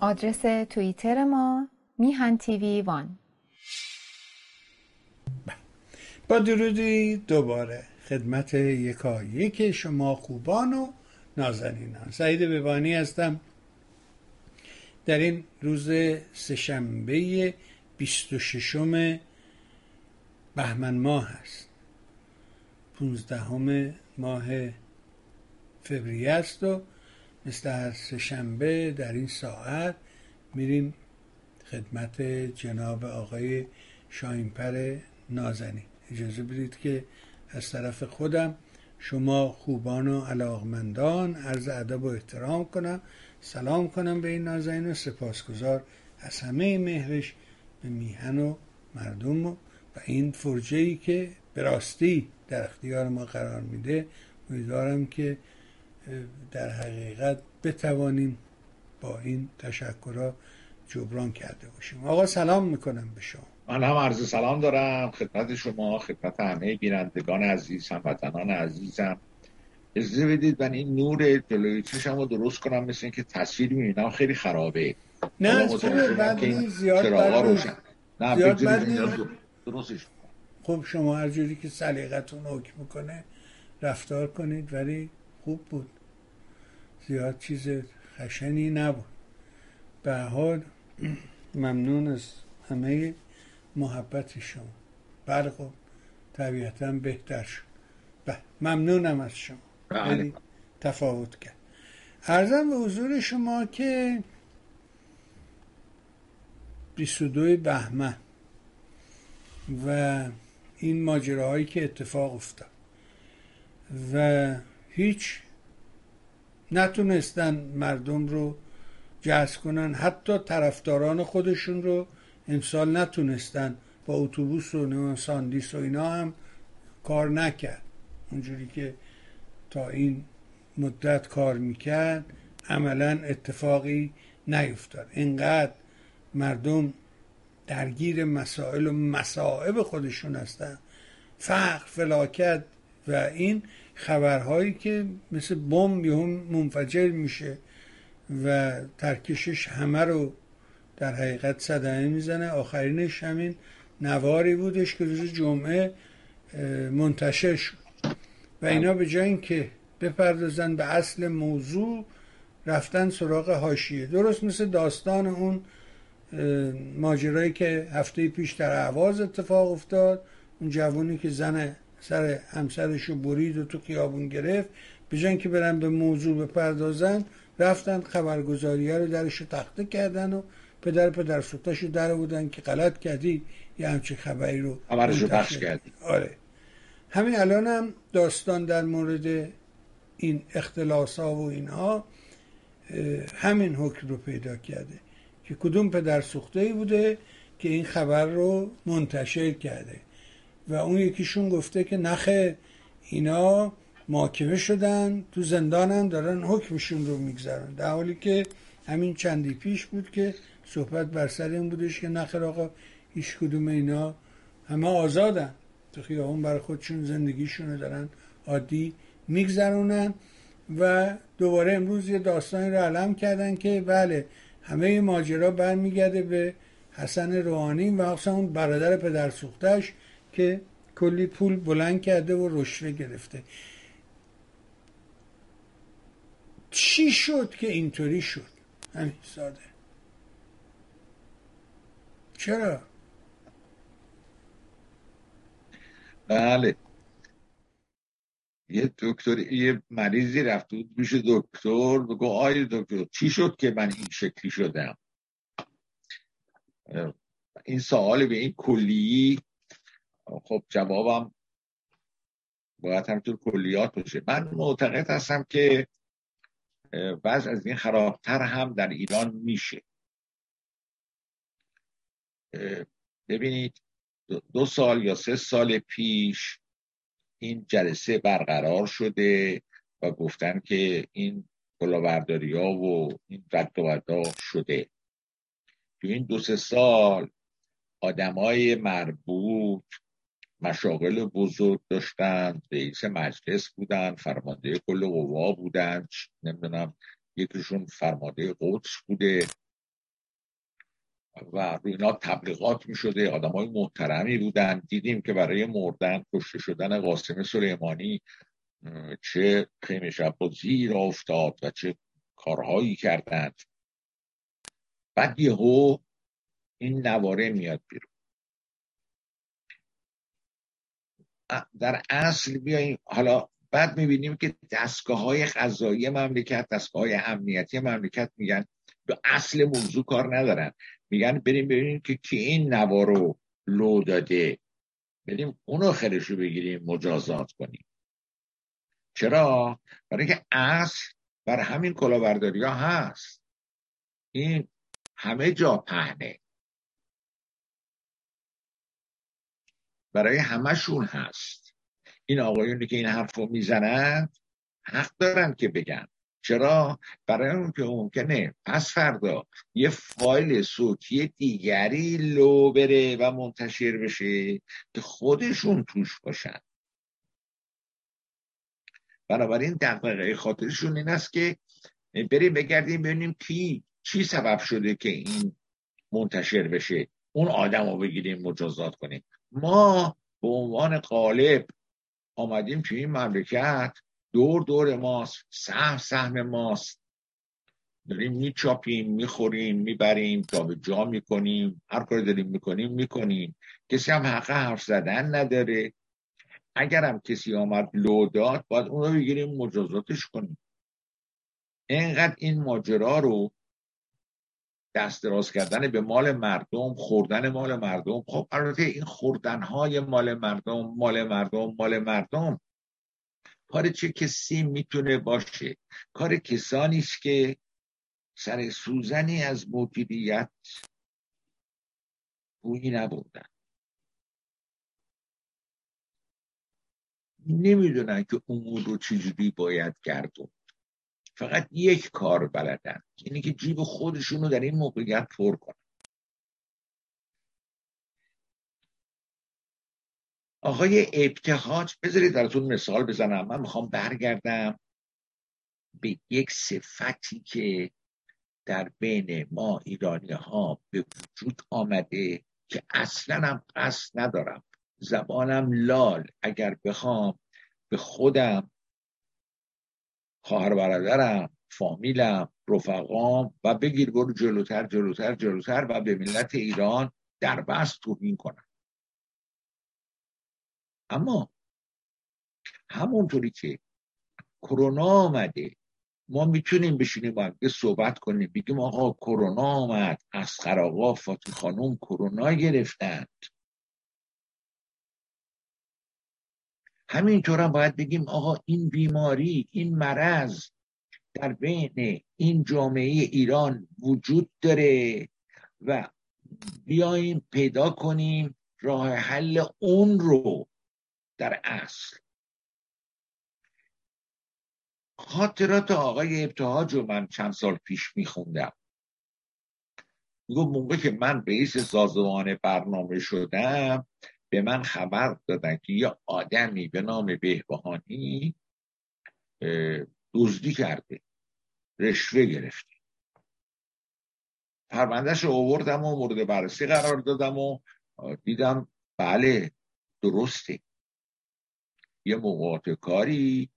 آدرس توییتر ما میهن تیوی وان. با درودی دوباره خدمت یکا یک شما خوبان و نازنینان. سعید ببانی هستم. در این روز سهشنبه 26 بهمن ماه است. 15 ماه فوریه است و مثل هر سهشنبه در این ساعت میریم خدمت جناب آقای شاینپر نازنی اجازه بدید که از طرف خودم شما خوبان و علاقمندان عرض ادب و احترام کنم. سلام کنم به این نازنین و سپاسگزار از همه مهرش به میهن و مردم و این فرجه ای که به راستی در اختیار ما قرار میده امیدوارم که در حقیقت بتوانیم با این تشکرها جبران کرده باشیم. آقا سلام می‌کنم به شما. من هم عرض سلام دارم. خدمت شما خدمت همه بینندگان عزیز هموطنان عزیزم. اجازه بدید من این نور جلوی چشم رو درست کنم مثل اینکه تصویر می‌بینم. خیلی خرابه. نه بد زیاد بد بد درستش. خب شما هر جوری که سلیقتون حکم می‌کنه رفتار کنید ولی خوب بود. زیاد چیز خشنی نبود. به حال ممنون از همه محبت شما. بله خب طبیعتا بهتر شد. به ممنونم از شما. خیلی تفاوت کرد. ارزم به حضور شما که 22 بهمن و این ماجراهایی که اتفاق افتاد. و هیچ نتونستن مردم رو جذب کنن. حتی طرفداران خودشون رو امسال نتونستن با اتوبوس و ساندیس و اینا هم کار نکرد. اونجوری که تا این مدت کار می‌کرد عملا اتفاقی نیفتاد. اینقدر مردم درگیر مسائل و مسائب خودشون هستن. فقر فلاکت و این خبرهایی که مثل بمب یهو منفجر میشه و ترکشش همه رو در حقیقت صدمه می‌زنه. آخرینش همین نواری بودش که روز جمعه منتشر شد. و اینا به جای اینکه بپردازن به اصل موضوع رفتن سراغ هاشیه درست مثل داستان اون ماجرایی که هفته پیش در عواز اتفاق افتاد. اون جوانی که زن سر همسرش رو برید و تو خیابون گرفت جای که برن به موضوع بپردازن رفتن خبرگزاریه رو درش تخته کردن و پدر پدر سوتاش رو در بودن که غلط کردی یه همچین خبری رو خبرش رو پخش کردی. آره. همین الان هم داستان در مورد این اختلاس ها و اینها همین حکم رو پیدا کرده. که کدوم پدر سوخته ای بوده که این خبر رو منتشر کرده. و اون یکیشون گفته که نخه اینا محاکمه شدن تو زندانن دارن حکمشون رو می‌گذارن در حالی که همین چندی پیش بود که صحبت بر سر این بودش که نخیر آقا هیچ کدوم اینا همه آزادن. تو خیابون برای خودشون زندگیشون رو دارن عادی میگذرونن و دوباره امروز یه داستانی رو علم کردن که بله همه ماجرا برمیگرده به حسن روحانی و اون برادر پدر سوختش که کلی پول بلند کرده و رشوه گرفته. چی شد که اینطوری شد؟ همین ساده. چرا؟ بله. یه دکتر یه مریضی رفت بود میشه دکتر بگو آی دکتر چی شد که من این شکلی شدم؟ این سوال به این کلی خب جوابم باید همینطور کلیات باشه. من معتقد هستم که بعض از این خرابتر هم در ایران میشه. ببینید دو سال یا سه سال پیش این جلسه برقرار شده و گفتن که این کلاورداری ها و این رد و شده. تو این دو سه سال آدمای مربوط مشاغل بزرگ داشتن رئیس مجلس بودن فرمانده کل قوا بودن نمی‌دونم یکیشون فرمانده قدس بوده. و روی اینا تبلیغات می شده آدم های محترمی بودن. دیدیم که برای مردن کشته شدن قاسم سلیمانی چه خیمه شب زیر افتاد و چه کارهایی کردند. بعد یهو این نواره میاد بیرون. در اصل بیاییم. حالا بعد می‌بینیم که دستگاه های غذایی مملکت دستگاه های امنیتی مملکت میگن. به اصل موضوع کار ندارن. میگن بریم ببینیم که کی این نوا رو لو داده. بریم اونو خرش رو بگیریم مجازات کنیم. چرا؟ برای که اصل بر همین کلاهبرداری ها هست. این همه جا پهنه. برای همشون هست. این آقایونی که این حرف رو می‌زنند حق دارن که بگن. چرا؟ برای اون که ممکنه. پس فردا یه فایل صوتی دیگری لو بره و منتشر بشه که خودشون توش باشن. بنابراین دقیقه خاطرشون این است که بریم بگردیم ببینیم کی چی سبب شده که این منتشر بشه. اون آدم رو بگیریم مجازات کنیم. ما به عنوان قالب آمدیم که این مملکت دور دور ماست سهم سهم ماست. داریم میچاپیم می‌خوریم می‌بریم تا به جا می‌کنیم. هر کاری داریم می‌کنیم می‌کنیم. کسی هم حق حرف زدن نداره. اگرم کسی آمد لو داد باید اون رو بگیریم مجازاتش کنیم. اینقدر این ماجرا رو دست دراز کردن به مال مردم خوردن مال مردم. خب البته این خوردن های مال مردم مال مردم مال مردم. کار چه کسی می‌تونه باشه؟ کار کسانی است که سر سوزنی از مدیریت بویی نبودن. نمی‌دونن که امور رو چجوری باید گردون. فقط یک کار بلدن اینی که جیب خودشون رو در این موقعیت پر کنن. آقای ابتهاج بذارید براتون مثال بزنم. من می‌خوام برگردم به یک صفتی که در بین ما ایرانی ها به وجود آمده که اصلا هم قصد ندارم. زبانم لال. اگر بخوام به خودم خواهر برادرم فامیلم رفقام و بگیر برو جلوتر جلوتر جلوتر و به ملت ایران در بست توهین کنم. اما همونطوری که کرونا آمده ما می‌تونیم بشینیم با صحبت کنیم. بگیم آقا کرونا آمد از آقا فاطی خانم کرونا گرفتند. همینطور هم باید بگیم آقا این بیماری این مرض در بین این جامعه ایران وجود داره و بیایم پیدا کنیم راه حل اون رو. در اصل. خاطرات آقای ابتهاج رو من چند سال پیش میخوندم. میگو موقع که من رئیس سازمان برنامه شدم به من خبر دادن که یه آدمی به نام بهبهانی دزدی کرده. رشوه گرفته پروندهش رو آوردم و مورد بررسی قرار دادم و دیدم بله درسته. یه مقاطع کاری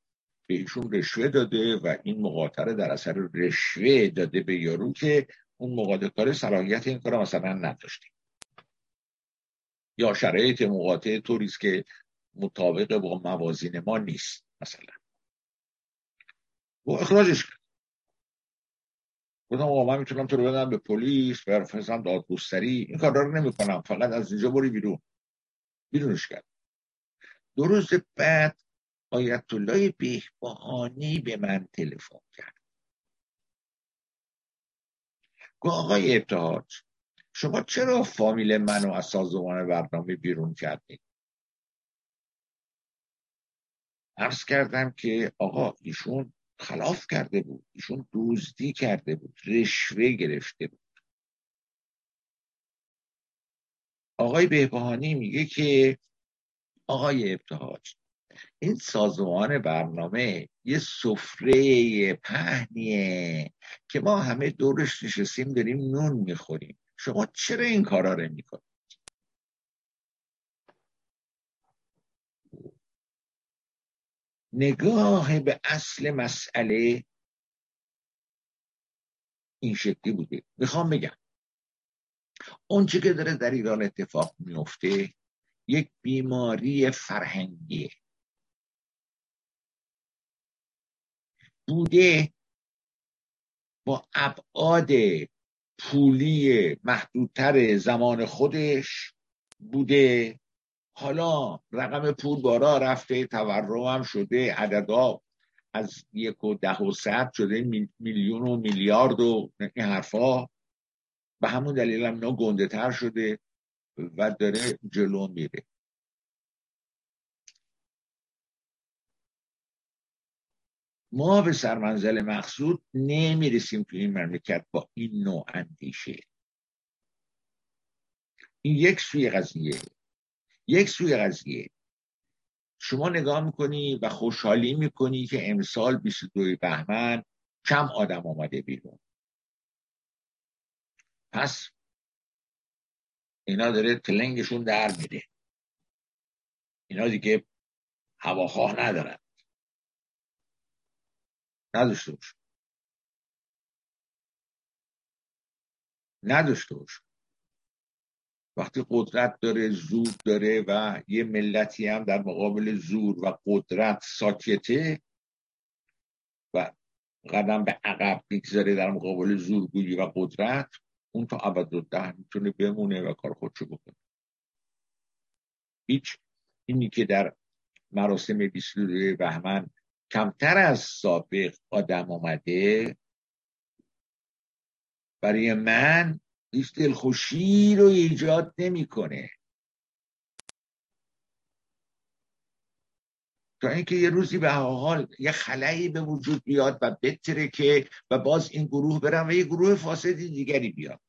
به ایشون رشوه داده و این مقاطعه در اثر رشوه داده به یارو که اون مقاطع کار صلاحیت این کار مثلا نداشته. یا شرایط مقاطع طوریست که مطابق با موازین ما نیست مثلا. و اخراجش کرد گفتم آقا من می‌تونم تو رو بدم به پلیس برفرستم دادگستری. این کار رو نمی‌کنم فقط از اینجا بری بیرون. بیرونش کرد. دو روز بعد آیت الله بهبهانی به من تلفن کرد. گفت آقای ابتهاج شما چرا فامیل منو از سازمان برنامه بیرون کردید عرض کردم که آقا ایشون خلاف کرده بود. ایشون دزدی کرده بود. رشوه گرفته بود. آقای بهبهانی میگه که آقای ابتهاج این سازمان برنامه یه سفره پهنیه که ما همه دورش نشستیم داریم نون می‌خوریم. شما چرا این کارا رو می‌کنید؟ نگاه به اصل مسئله این شکلی بوده. می‌خوام بگم. اونچه که داره در ایران اتفاق میفته یک بیماری فرهنگیه بوده با ابعاد پولی محدودتر زمان خودش بوده. حالا رقم پول بارا رفته تورم هم شده عددا از یک و ده و صد شده میلیون و میلیارد و این حرفا. به همون دلیل هم گنده تر شده. و داره جلو میره. ما به سرمنزل مقصود نمی‌رسیم تو این مملکت با این نوع اندیشه. این یک سوی قضیه. یک سوی قضیه. شما نگاه می‌کنی و خوشحالی می‌کنی که امسال 22 بهمن کم آدم آمده بیرون. پس اینا داره تلنگشون در میره. اینا دیگه هواخواه ندارن. نداشته باش. نداشته باش. وقتی قدرت داره زور داره و یه ملتی هم در مقابل زور و قدرت ساکته و قدم به عقب می‌گذاره در مقابل زورگویی و قدرت اون تا ده می‌تونه بمونه و کار خودشو بکنه. هیچ اینی که در مراسم 22 بهمن کمتر از سابق آدم آمده برای من هیچ دلخوشی رو ایجاد نمی‌کنه. تا اینکه یه روزی به حال یه خلایی به وجود بیاد و بتره که و باز این گروه برن و یه گروه فاسدی دیگری بیاد.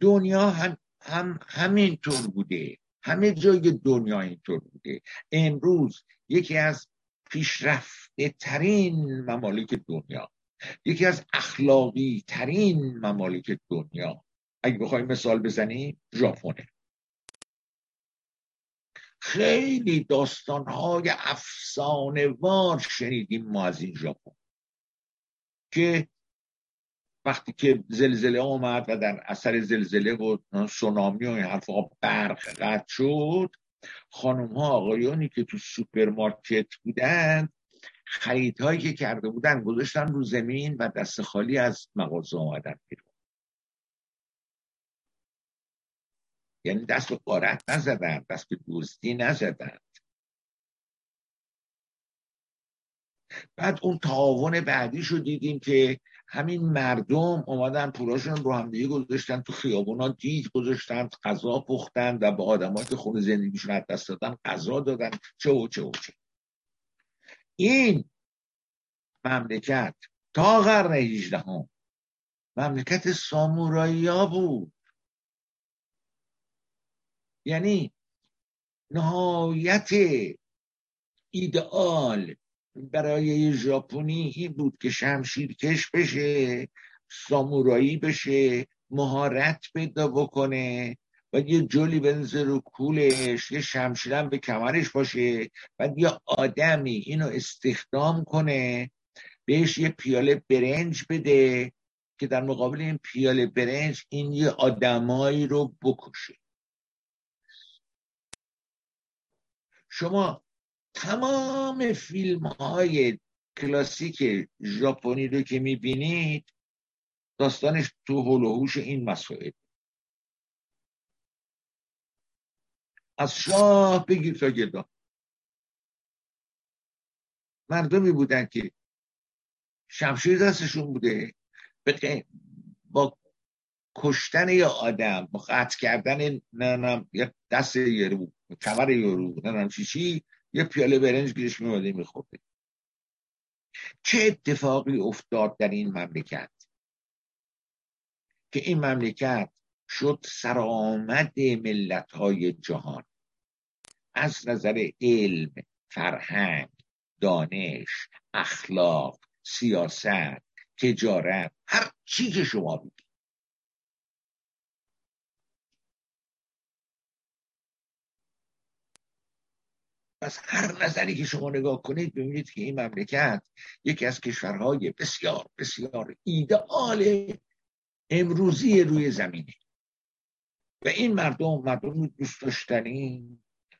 دنیا هم, هم همینطور بوده. همه جای دنیا اینطور بوده. امروز یکی از پیشرفته ترین ممالک دنیا یکی از اخلاقی ترین ممالک دنیا. اگه بخوایم مثال بزنیم ژاپنه. خیلی داستانهای افسانه وار شنیدیم ما از این ژاپن که وقتی که زلزله آمد و در اثر زلزله و سونامی و این حرفها برق قطع شد خانم ها آقایانی که تو سوپرمارکت بودن خریدهایی که کرده بودن گذاشتن رو زمین و دست خالی از مغازه آمدن بیرون. یعنی دست به قارت نزدن دست به دزدی نزدن بعد اون تعاون بعدی رو دیدیم که همین مردم اومدن پولاشون رو همدیگه گذاشتن تو خیابونا دید گذاشتن غذا پختن و به آدمایی که خون زندگیشون از دست دادن غذا دادن. چه و چه و چه. این مملکت تا قرن 18 هم مملکت سامورایی بود. یعنی نهایت ایدئال برای ژاپنی این بود که شمشیر کش بشه سامورایی بشه مهارت پیدا بکنه و یه جلی بنزه رو کولش یه شمشیرم به کمرش باشه و یه آدمی اینو استخدام کنه بهش یه پیاله برنج بده که در مقابل این پیاله برنج این یه آدمایی رو بکشه. شما تمام فیلم های کلاسیک ژاپنی رو که می‌بینید داستانش تو هلوهوش این مسائل. از شاه بگیر تا گدا مردمی بودن که شمشیر دستشون بوده. با کشتن یه آدم با قطع کردن نه یا دست یارو کمر یارو نه چی یه پیاله برنج گیرش میماده میخورده چه اتفاقی افتاد در این مملکت؟ که این مملکت شد سرآمد ملت های جهان. از نظر علم فرهنگ دانش اخلاق سیاست تجارت هر چی که شما بگید. از هر نظری که شما نگاه کنید ببینید که این مملکت یکی از کشورهای بسیار بسیار ایدئال امروزی روی زمینه. و این مردم مردم دوست داشتنی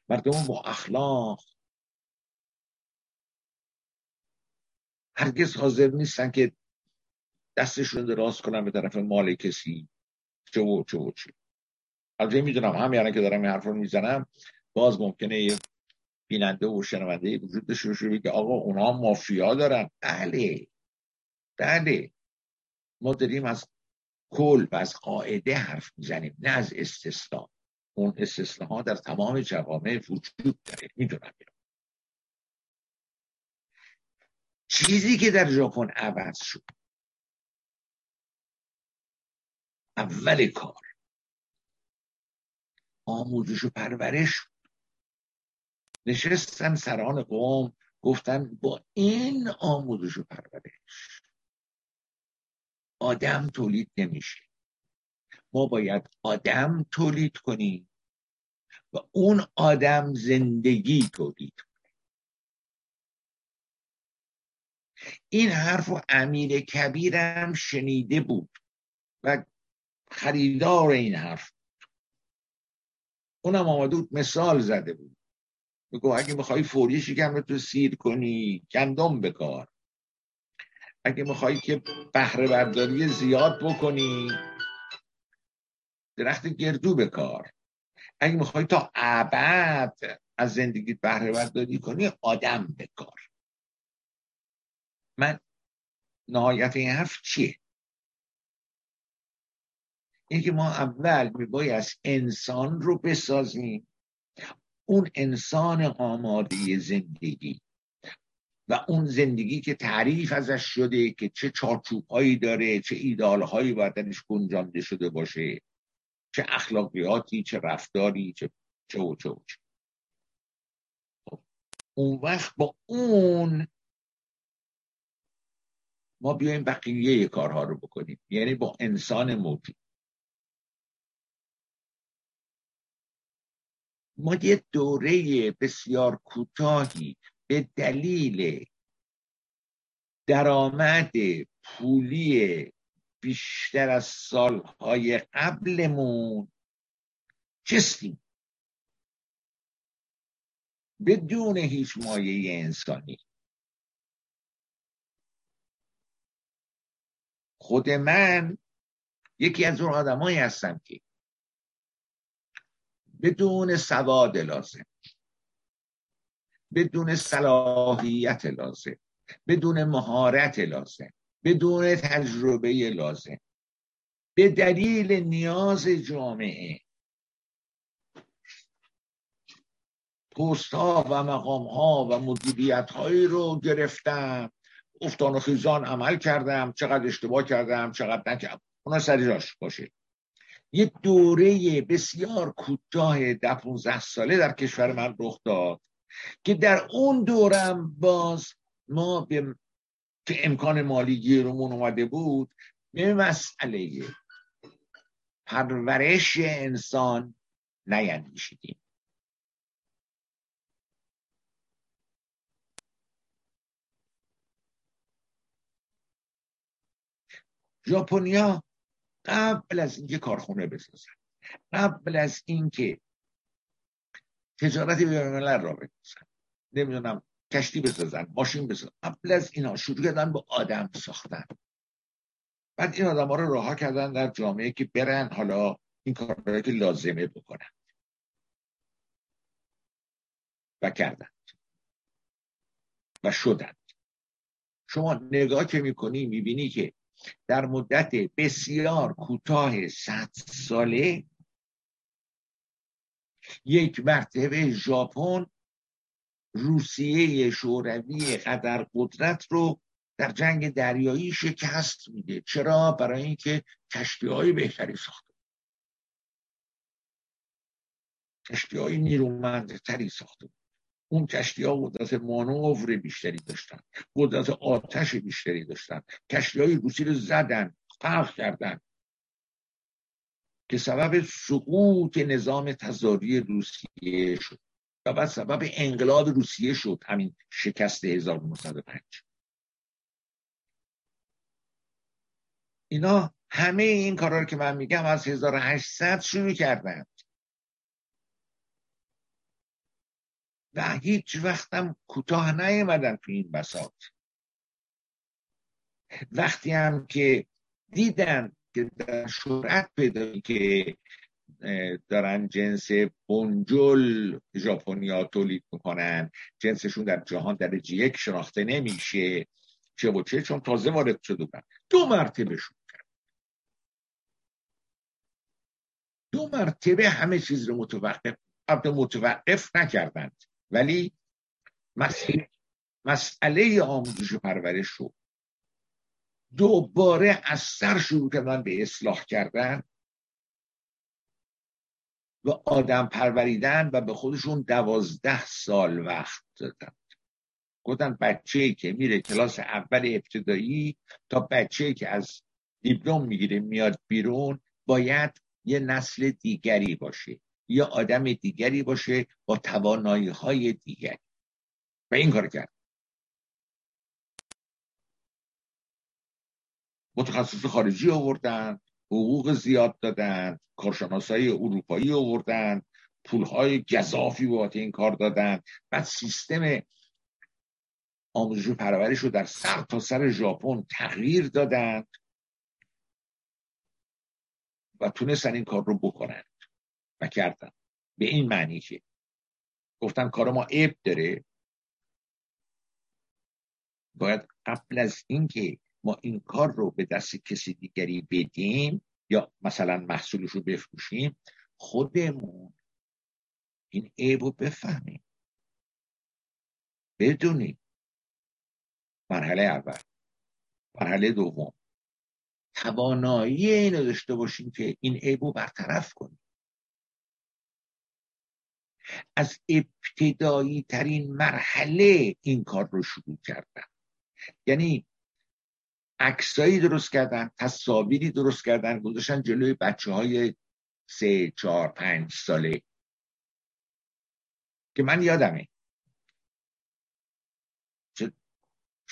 مردم با اخلاق. هرگز حاضر نیستن که دستشون دراز کنن به طرف مال کسی. چه و چه و چه. البته می‌دونم همین که دارم این حرف رو می‌زنم باز ممکنه یه بیننده و شنونده وجود داشته باشه که آقا اونها مافیا دارن. بله. بله. ما داریم از کل و از قاعده حرف می‌زنیم نه از استثنا. اون استثناها در تمام جوامع وجود داره. می‌دونم. چیزی که در ژاپن عوض شد. اول کار. آموزش و پرورش نشستن سران قوم گفتن با این آموزش و پرورش آدم تولید نمیشه. ما باید آدم تولید کنیم و اون آدم زندگی تولید این حرف و امیر کبیرم شنیده بود و خریدار این حرف اونم آمده بود مثال زده بود. بگو اگه می‌خوای فوری شکم تو سیر کنی گندم بکار. اگه می‌خوای که بهره برداری زیاد بکنی درخت گردو بکار. اگه می‌خوای تا ابد از زندگیت بهره برداری کنی آدم بکار. من نهایت این حرف چیه؟ اینکه ما اول میباید انسان رو بسازیم. اون انسان آماده زندگی و اون زندگی که تعریف ازش شده که چه چارچوبهایی داره چه ایدالهایی باید درش گنجانده شده باشه چه اخلاقیاتی چه رفتاری چه چه و چه, و چه. خب، اون وقت با اون ما بیایم بقیه کارها رو بکنیم یعنی با انسان موجود ما یه دوره بسیار کوتاهی به دلیل درآمد پولی بیشتر از سالهای قبلمون چستیم بدون هیچ مایه انسانی. خود من یکی از اون آدمایی هستم که بدون سواد لازم. بدون صلاحیت لازم. بدون مهارت لازم. بدون تجربه لازم. به دلیل نیاز جامعه. پست و مقام ها و مدیریت هایی رو گرفتم. افتان و خیزان عمل کردم. چقدر اشتباه کردم چقدر نکردم. اونا سری راش باشه. یه دوره بسیار کوتاه ده 15 ساله در کشور من رخ داد که در اون دورم باز ما به که امکان مالی گیرمون اومده بود به مسئله پرورش انسان نیندیشیدیم. ژاپنیا قبل از اینکه کارخونه بسازن قبل از اینکه تجارتی به را بسازن نمی‌دونم کشتی بسازن ماشین بسازن قبل از اینا شروع کردن با آدم ساختن. بعد این آدم ها رو راه کردن در جامعه که برن حالا این کارهایی که لازمه بکنن. و کردن. و شدن. شما نگاه که می‌کنی می‌بینی که در مدت بسیار کوتاه صد ساله یک مرتبه ژاپن روسیه شوروی قدر قدرت رو در جنگ دریایی شکست میده. چرا؟ برای اینکه کشتی های بهتری ساخته کشتی های نیرومند تری ساخته اون کشتی ها قدرت مانور بیشتری داشتن. قدرت آتش بیشتری داشتن. کشتی های روسی رو زدن فرق کردن. که سبب سقوط نظام تزاری روسیه شد. و بعد سبب انقلاب روسیه شد. همین شکست 1905 اینا همه این کارا رو که من میگم از 1800 شروع کردن. و هیچ وقتم کوتاه نیومدن تو این بساط. وقتی هم که دیدن که در شرعت پیدا که دارن جنس بنجل ژاپنیا تولید می‌کنن جنسشون در جهان درجه یک شناخته نمیشه. چه و چه؟ چون تازه وارد شده بودن. دو مرتبه شد دو مرتبه همه چیز رو متوقف متوقف نکردند. ولی مسئله, مسئله آموزش و پرورش رو دوباره از سر شروع کردن به اصلاح کردن و آدم پروریدن و به خودشون دوازده سال وقت دادن. گفتن بچه که میره کلاس اول ابتدایی تا بچه که از دیپلم می‌گیره میاد بیرون باید یه نسل دیگری باشه. یا آدم دیگری باشه با توانایی های دیگری. و این کار کرد. متخصص خارجی آوردن حقوق زیاد دادن کارشناسای اروپایی آوردن پولهای گذافی بابت این کار دادن. بعد سیستم آموزش و پرورش رو در سر تا سر ژاپن تغییر دادند و تونستن این کار رو بکنن. و به این معنی که گفتن کار ما عیب داره. باید قبل از اینکه ما این کار رو به دست کسی دیگری بدیم یا مثلا محصولش رو بفروشیم خودمون این عیب رو بفهمیم. بدونیم. مرحله اول. مرحله دوم. توانایی اینو داشته باشیم که این عیب رو برطرف کنیم. از ابتدایی ترین مرحله این کار رو شروع کردن. یعنی عکسایی درست کردن تصاویری درست کردن گذاشتن جلوی بچه های سه چهار پنج ساله. که من یادمه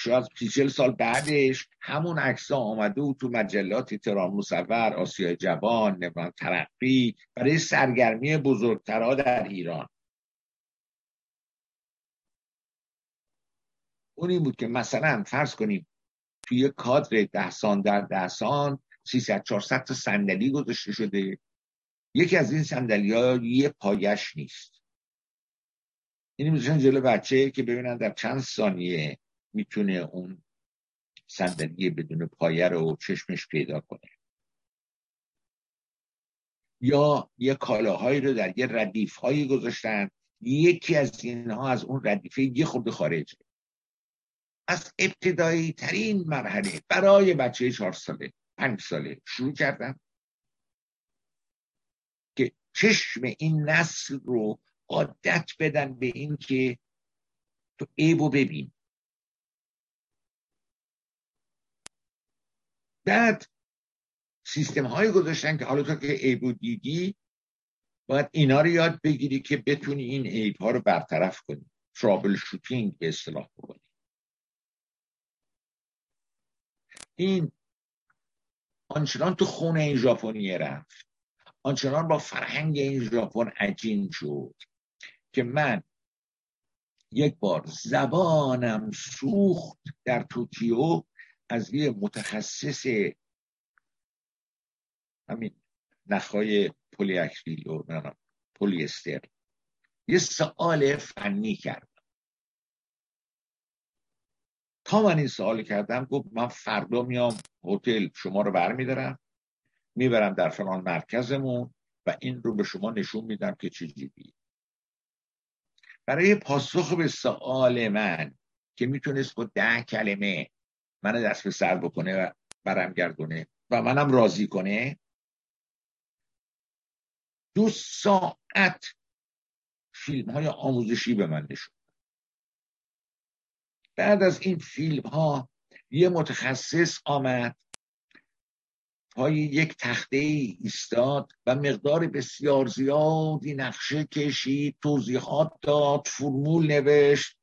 شاید پیچل سال بعدش همون عکس آمده و تو مجلات تران مصور آسیا جوان نمی‌دونم ترقی برای سرگرمی بزرگترها در ایران. اون این بود که مثلا فرض کنیم توی کادر دهسان در دهسان 300 400 تا صندلی گذاشته شده. یکی از این صندلی ها یه پایش نیست. این میذاشتن جلو بچه که ببینن در چند ثانیه می‌تونه اون صندلی بدون پایه رو چشمش پیدا کنه. یا یه کالاهایی رو در یه ردیف هایی گذاشتن. یکی از اینها از اون ردیفه یه خورده خارجه. از ابتدایی ترین مرحله برای بچه چهار ساله پنج ساله شروع کردن که چشم این نسل رو عادت بدن به این که تو عیبو ببین. بعد سیستم های گذاشتن که حالا تو که عیبو دیدی باید اینا رو یاد بگیری که بتونی این عیب ها رو برطرف کنی. ترابل شوتینگ به اصطلاح بکنی. این آنچنان تو خونه این ژاپنی رفت. آنچنان با فرهنگ این ژاپن عجین شد که من یک بار زبانم سوخت در توکیو از یه متخصص همین نخهای پلی اکریل و پلی استر یه سوال فنی کرد تا من این سوال کردم گفت من فردا میام هتل شما رو برمیدارم می‌برم در فلان مرکزمون و این رو به شما نشون میدم که چجوری برای پاسخ به سوال من که می‌تونست با ده کلمه من دست به سر بکنه و برم گردونه. و منم راضی کنه. دو ساعت فیلم های آموزشی به من نشون بعد از این فیلم ها یه متخصص آمد پای یک تخته ای ایستاد و مقدار بسیار زیادی نقشه کشید توضیحات داد فرمول نوشت.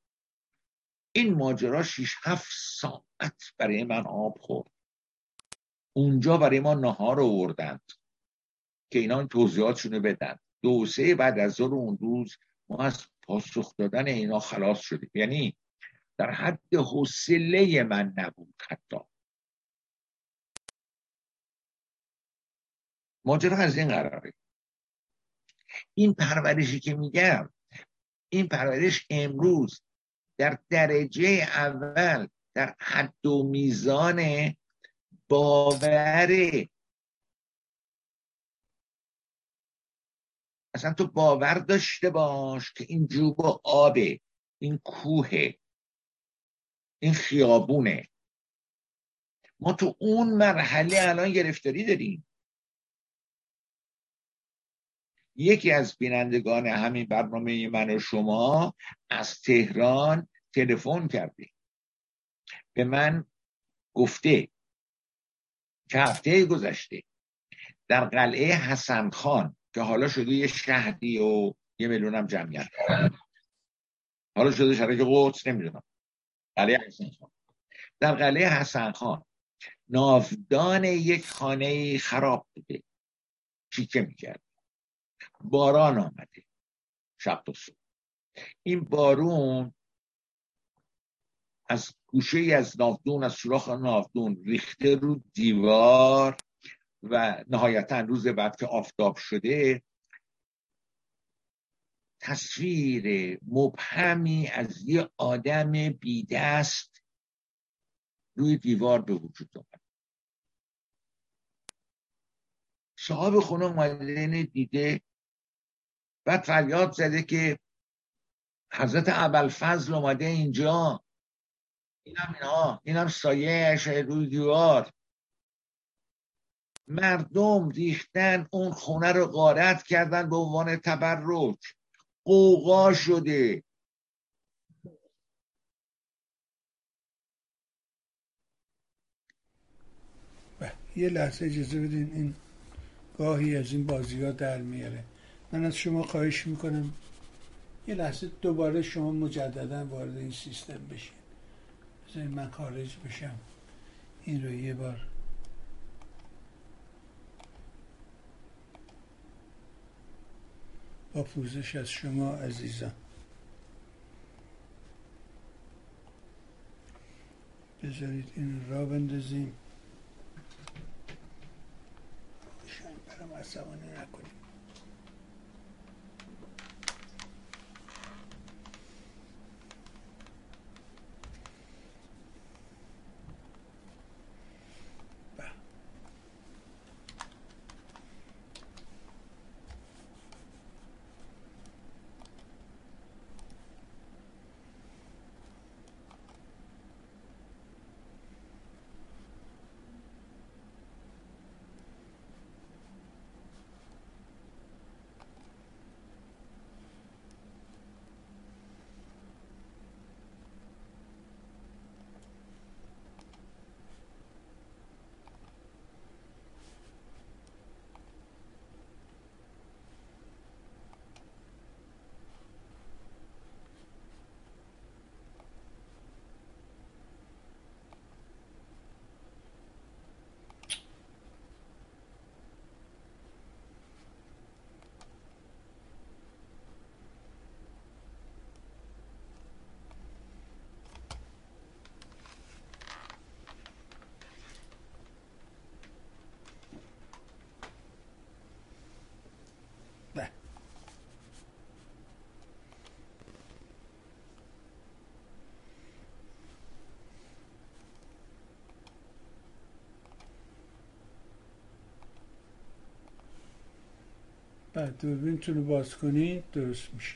این ماجرا شیش هفت ساعت برای من آب خورد. اونجا برای ما نهار آوردند که اینا این توضیحاتشونو بدن. دو سه بعد از ظهر اون روز ما از پاسخ دادن اینا خلاص شدیم. یعنی در حد حوصله من نبود حتی. ماجرا از این قراره. این پرورشی که میگم این پرورش امروز در درجه اول در حد و میزان باور. اصلا تو باور داشته باش که این جوب و آبه این کوه این خیابونه. ما تو اون مرحله الان گرفتاری داریم. یکی از بینندگان همین برنامه من و شما از تهران تلفن کرده به من گفته که هفته گذشته در قلعه حسن خان که حالا شده یه شهری و یه میلیون هم جمعیت حالا شده شهر قدس نمی‌دونم. قلعه حسن خان. در قلعه حسن خان نافدان یک خانه خراب بوده. چیکه می‌کرد؟ باران آمده. شب تا صبح. این بارون از گوشه از نافدون از سوراخ نافدون ریخته رو دیوار و نهایتا روز بعد که آفتاب شده تصویر مبهمی از یه آدم بیدست روی دیوار به وجود آمد صاحب خونه اومده دیده بعد فریاد زده که حضرت ابوالفضل اومده اینجا. اینم اینا اینم سایه روی دیوار. مردم ریختن اون خونه رو غارت کردن به عنوان تبرک. قوقا شده. یه لحظه اجازه بدین این گاهی از این بازی ها در میاره. من از شما خواهش می‌کنم یه لحظه دوباره شما مجددا وارد این سیستم بشین. بذارید من خارج بشم. این رو یه بار. با پوزش از شما عزیزان. بذارید این را بندازیم. برام عصبانی بعد دوربینتون رو باز کنید درست میشه.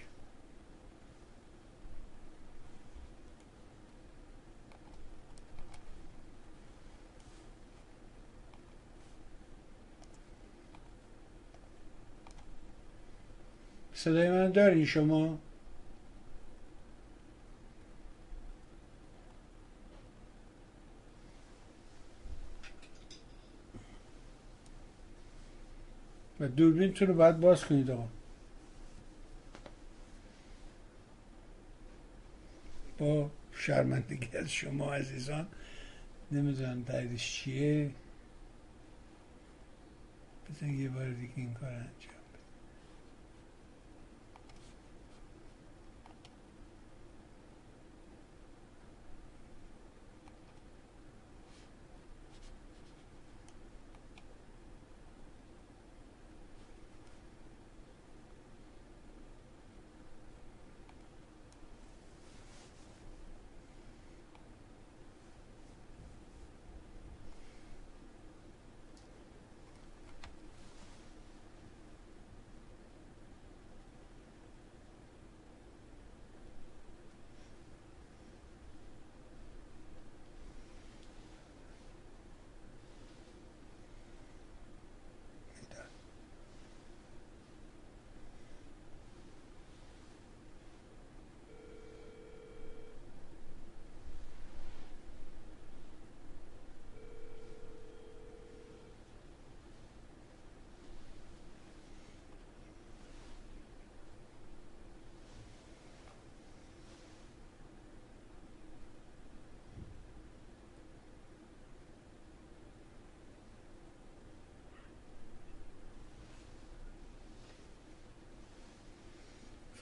صدای من دارین شما؟ دوربینتون رو باید باز کنید آقا. با شرمندگی از شما عزیزان نمی‌دونم دردش چیه. بزن یه بار دیگه این کار انجام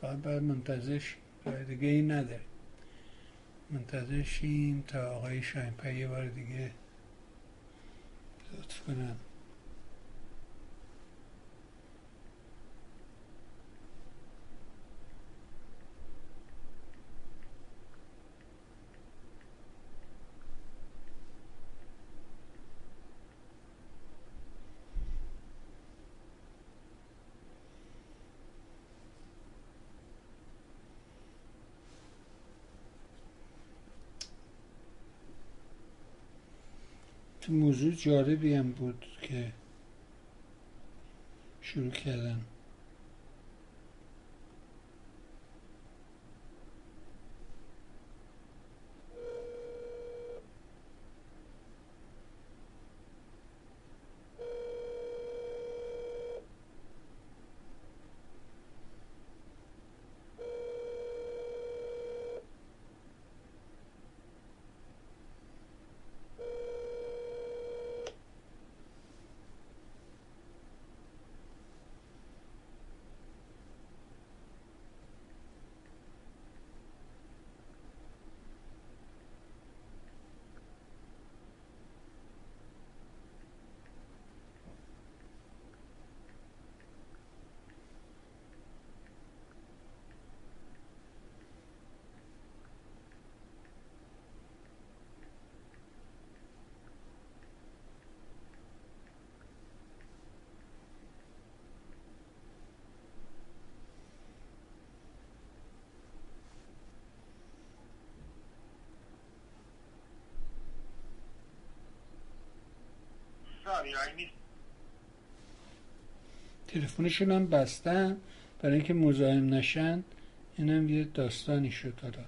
فقط باید منتظر راه دیگه این نداره منتظر شیم تا آقای شاینپه یه بار دیگه لطف کنم موضوع جالبی هم بود که شروع کردن تلفنشون هم بستن برای اینکه مزاحم نشن اینم یه داستانی شد حالا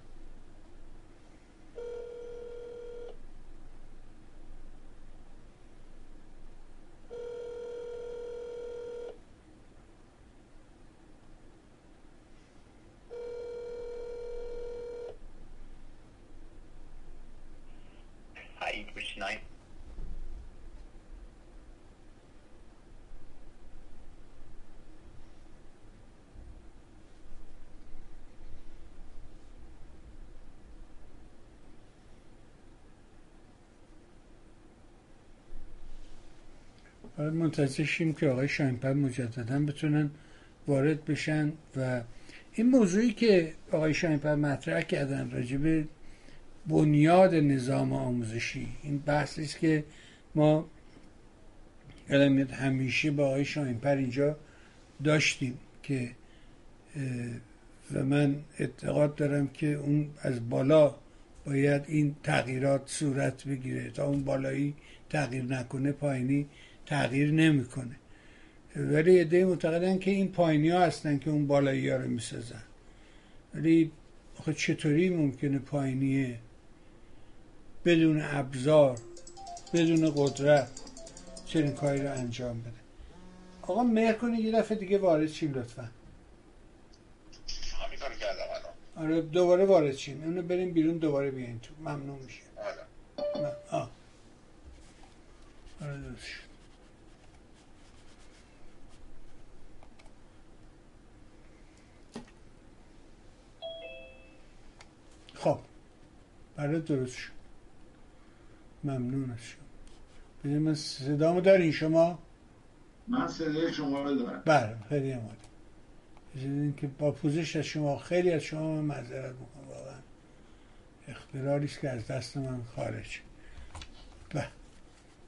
باید منتظر شیم که آقای شاینپر مجددا بتونن وارد بشن و این موضوعی که آقای شاینپر مطرح کردن راجب بنیاد نظام آموزشی این بحثی است که ما همیشه با آقای شاینپر اینجا داشتیم که و من اعتقاد دارم که اون از بالا باید این تغییرات صورت بگیره تا اون بالایی تغییر نکنه پایینی تغییر نمی‌کنه. ولی عده معتقدن که این پایینی ها هستن که اون بالایی ها رو می‌سازن. ولی آخه چطوری ممکنه پایینیه بدون ابزار بدون قدرت چنین کاری رو انجام بده؟ آقا مهر کنی یه دفعه دیگه وارد چین لطفا. آره دوباره وارد چین اونو بریم بیرون دوباره بیاین تو. ممنون میشه آره آه. آره خب برای درست شد. ممنون از شما. ببین من صدامو دارین شما؟ من صدای شما رو دارم. بله خیلی عمالی این که با پوزش از شما خیلی از شما من معذرت می‌کنم واقعا. اخترالی که از دست من خارج. به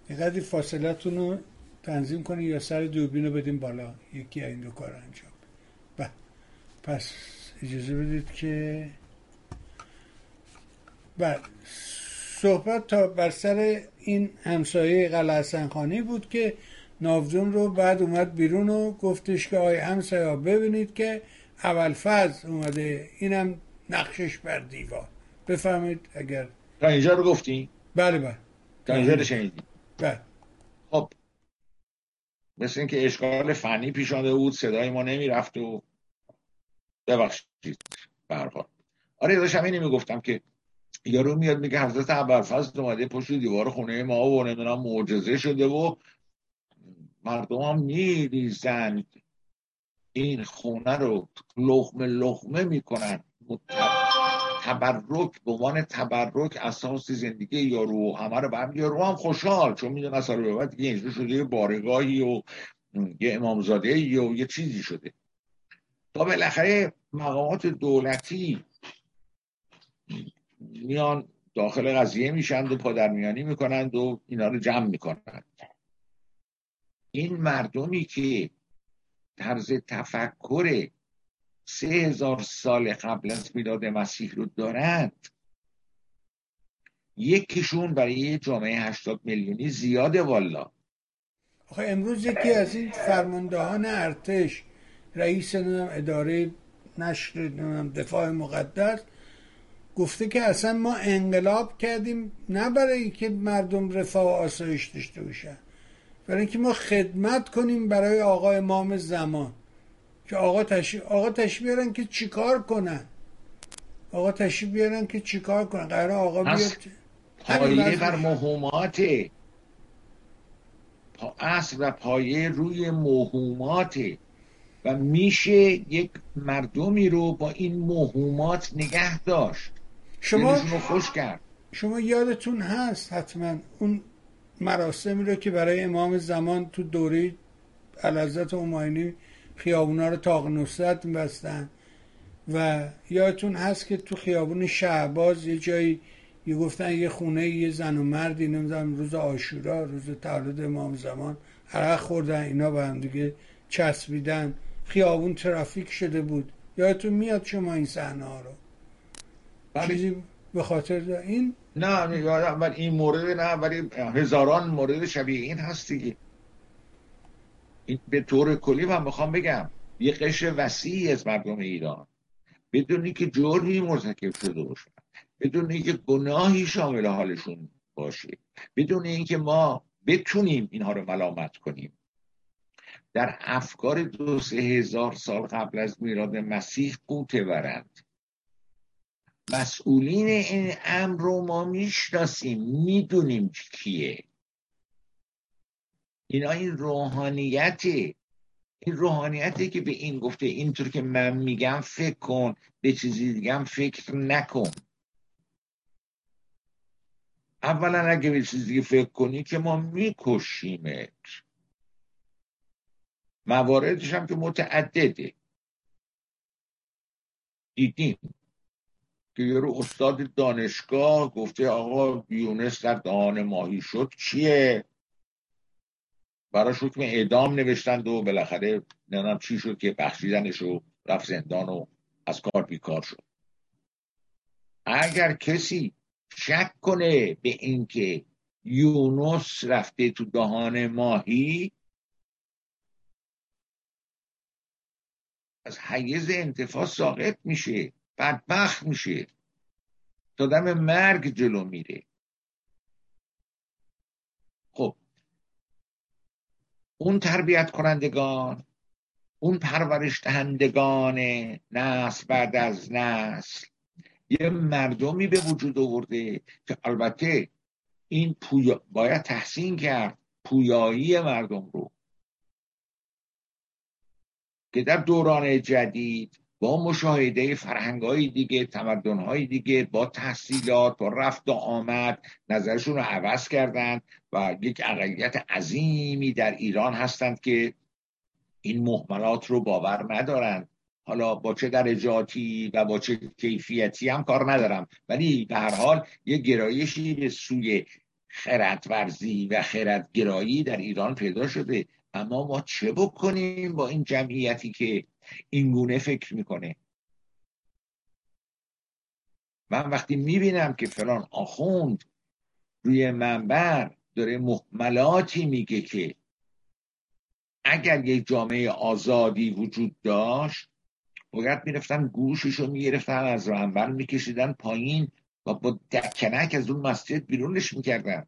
اینقدر فاصلتون رو تنظیم کنید یا سر دوربین رو بدیم بالا. یکی این دو کار انجام. به پس اجازه بدید که بله. صحبت تا بر سر این همسایه قلعه خانی بود که ناودون رو بعد اومد بیرون و گفتش که آی همسایه ببینید که اول فاز اومده. اینم نقشش بر دیوار. بفهمید اگر تا اینجا رو گفتی؟ بله بله. تا اینجا رو شنیدی؟ بله. خب. مثل اینکه اشکال فنی پیش آمده بود صدای ما نمی‌رفت و ببخشید. برحال آره داشتم اینی می‌گفتم که یارو میاد میگه حضرت ابرفضل اومده پشت دیوار خونه ما و نمی‌دونم معجزه شده و مردم هم میریزند این خونه رو لخمه لخمه می‌کنن. تبرک به عنوان تبرک اساس زندگی یارو همه رو برمی یارو هم خوشحال چون میدون اصلا رو بعد دیگه شده یه بارگاهی و یه امامزاده و یه چیزی شده. تا بالاخره مقامات دولتی میان داخل قضیه میشند و پادرمیانی می‌کنند و اینا رو جمع می‌کنند. این مردمی که طرز تفکر سه هزار سال قبل از میلاد مسیح رو دارند یکیشون برای جامعه هشتاد میلیونی زیاده والا آخه امروز یکی از این فرماندهان ارتش رئیس اداره نشر دفاع مقدس گفته که اصلا ما انقلاب کردیم نه برای اینکه مردم رفاه و آسایش داشته باشن برای اینکه ما خدمت کنیم برای آقا امام زمان. که آقا تشریف آقا تشریف بیارن که چیکار کنن؟ آقا تشریف بیارن که چیکار کنن؟ قرار آقا بیاد پایه بر مهمات پا اصل و پایه روی مهمات. و میشه یک مردمی رو با این مهمات نگه داشت. شما خوش کرد. شما یادتون هست حتما اون مراسمی رو که برای امام زمان تو دوره علازت اماینی خیابونا رو تاق نصرت بستن و یادتون هست که تو خیابون شعباز یه جایی یه گفتن یه خونه یه زن و مردی نمی‌دونم روز آشورا روز تولد امام زمان. عرق خوردن اینا با هم دیگه چسبیدن. خیابون ترافیک شده بود. یادتون میاد شما این صحنه ها رو. چیزی به خاطر این؟ نه یادم ولی این مورد نه ولی هزاران مورد شبیه این هست دیگه. این به طور کلی من می‌خوام بگم یه قشر وسیعی از مردم ایران. بدونی که جرمی مرتکب شده باشن بدون اینکه گناهی شامل حالشون باشه. بدون اینکه ما بتونیم اینها رو ملامت کنیم. در افکار دو سه هزار سال قبل از میلاد مسیح قوته ورند. مسئولین این امر رو ما می‌شناسیم می‌دونیم کیه. اینا این روحانیته. این روحانیتی که به این گفته اینطور که من میگم فکر کن به چیزی دیگه فکر نکن. اولا اگه به چیزی فکر کنی که ما میکشیمت. مواردش هم که متعدده. دیدیم. که یه رو استاد دانشگاه گفته آقا یونس در دهان ماهی شد چیه؟ براش حکم اعدام نوشتند و بالاخره نمی‌دونم چی شد که بخشیدنش رو رفت زندان و از کار بیکار شد. اگر کسی شک کنه به اینکه یونس رفته تو دهان ماهی از حیز انتفاع ساقط میشه. بدبخت میشه. تا دم مرگ جلو میره. خب. اون تربیت کنندگان اون پرورش دهندگان نسل بعد از نسل یه مردمی به وجود آورده که البته این پویا... باید تحسین کرد پویایی مردم رو. که در دوران جدید با مشاهده فرهنگ دیگه تمدن های دیگه با تحصیلات با رفت و آمد نظرشون رو عوض کردند و یک اقلیت عظیمی در ایران هستند که این محملات رو باور ندارند. حالا با چه درجاتی و با چه کیفیتی هم کار ندارم. ولی به هر حال یه گرایشی به سوی خردورزی و خردگرایی در ایران پیدا شده. اما ما چه بکنیم با این جمعیتی که اینگونه فکر می‌کنه. من وقتی می‌بینم که فلان آخوند روی منبر داره محملاتی میگه که اگر یک جامعه آزادی وجود داشت باید می‌رفتن گوشش رو می‌گرفتن از منبر میکشیدن پایین و با دکنک از اون مسجد بیرونش می‌کردن.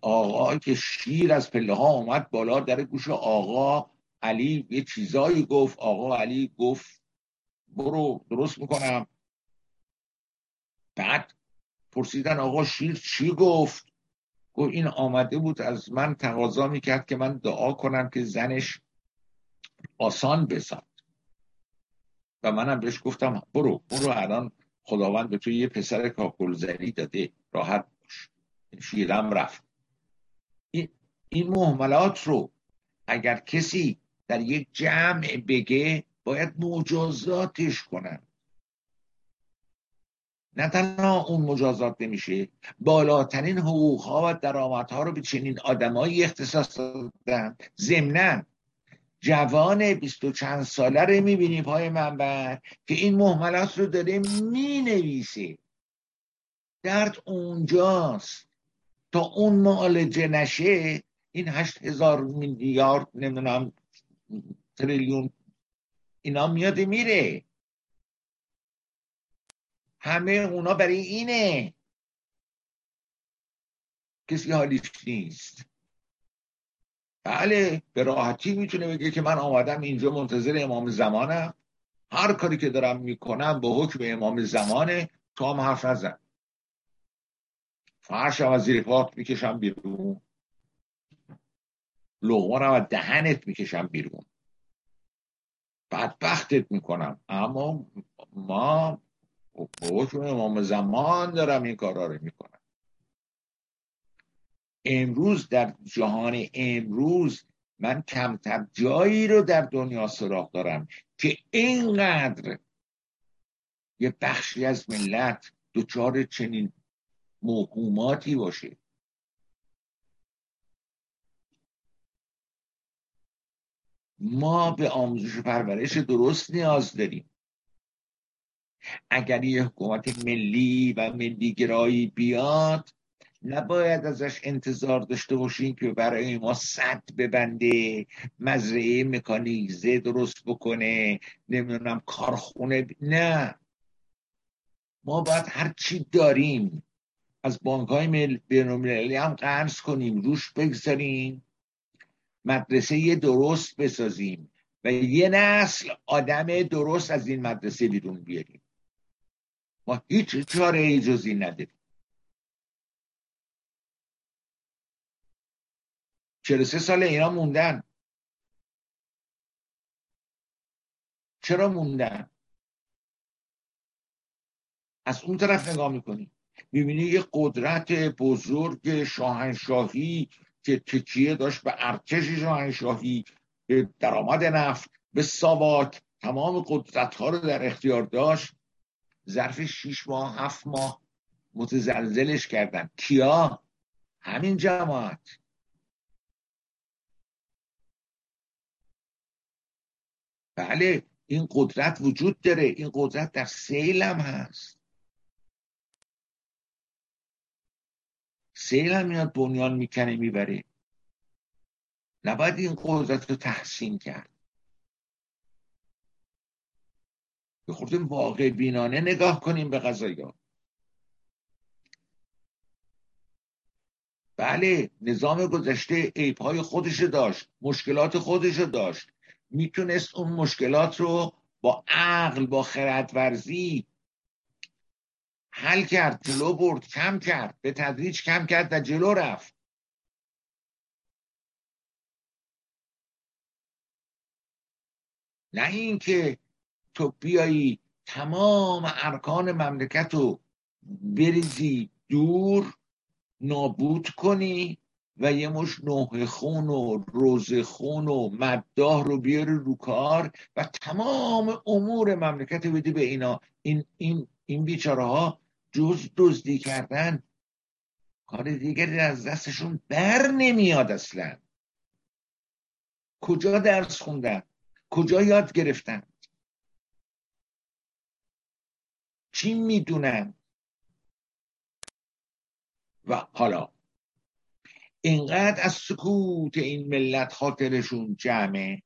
آقا که شیر از پله ها اومد بالا در گوش آقا علی یه چیزایی گفت. آقا علی گفت برو درست می‌کنم. بعد پرسیدن آقا شیر چی گفت؟ گفت این آمده بود از من تقاضا می‌کرد که من دعا کنم که زنش آسان بساد و منم بهش گفتم برو برو الان خداوند به تو یه پسر کاکلزری داده راحت باش. شیرم رفت. این, محملات رو اگر کسی در یک جمع بگه باید مجازاتش کنن. نه تنها اون مجازات نمیشه بالاترین حقوق ها و درآمدها رو به چنین آدمایی اختصاص دادن. ضمنا جوان بیست و چند ساله رو می‌بینی پای منبر که این محملات رو داره می‌نویسه. درد اونجاست. تا اون معالجه نشه این هشت هزار میلیارد نمی‌دونم تریلیون اینا میاد میره. همه اونا برای اینه. کسی حالیش نیست. بله به راحتی می‌تونه بگه که من آمدم اینجا منتظر امام زمانم. هر کاری که دارم می‌کنم به حکم امام زمانه. تو هم حرف نزن. فرشم از زیر پاک می‌کشم بیرون. لغمانم از دهنت می‌کشم بیرون. بدبختت می‌کنم. اما ما به امام زمان دارم این کارا رو می‌کنم امروز در جهان امروز من کمتر جایی رو در دنیا سراغ دارم که اینقدر یه بخشی از ملت دچار چنین موهوماتی باشه. ما به آموزش پرورش درست نیاز داریم. اگر یه حکومت ملی و ملی گرایی بیاد نباید ازش انتظار داشته باشیم که برای ما صد ببنده مزرعه مکانیزه درست بکنه نمی‌دونم کارخونه ب... نه. ما باید هر چی داریم از بانک های بینالمللی هم قرض کنیم روش بگذاریم. مدرسه درست بسازیم و یه نسل آدم درست از این مدرسه بیرون بیاریم. ما هیچ چاره ای جزی نداریم. چرا سه سال اینا موندن. چرا موندن؟ از اون طرف نگاه می‌کنی. می‌بینی یه قدرت بزرگ شاهنشاهی که تکیه داشت به ارتش شاهنشاهی به درآمد نفت به ساواک تمام قدرت ها رو در اختیار داشت. ظرف شیش ماه هفت ماه متزلزلش کردن. کیا؟ همین جماعت. بله این قدرت وجود داره. این قدرت در سیل هم هست. سیل هم میاد بنیان می‌کنه می‌بره. نباید این قدرت رو تحسین کرد. به خود واقع بینانه نگاه کنیم به ها بله نظام گذشته عیبهای خودش داشت مشکلات خودش داشت. می‌تونست اون مشکلات رو با عقل با خردورزی حل کرد جلو برد کم کرد به تدریج کم کرد و جلو رفت. نه اینکه تو بیایی تمام ارکان مملکت رو بریزی دور نابود کنی و یه مش نوه خون و روز خون و مداه رو بیاری رو کار و تمام امور مملکت بدی به اینا. این این این بیچاره ها جز دزدی کردن کار دیگری از دستشون بر نمیاد اصلا. کجا درس خوندن؟ کجا یاد گرفتن؟ چی می‌دونن؟ و حالا اینقدر از سکوت این ملت خاطرشون جمعه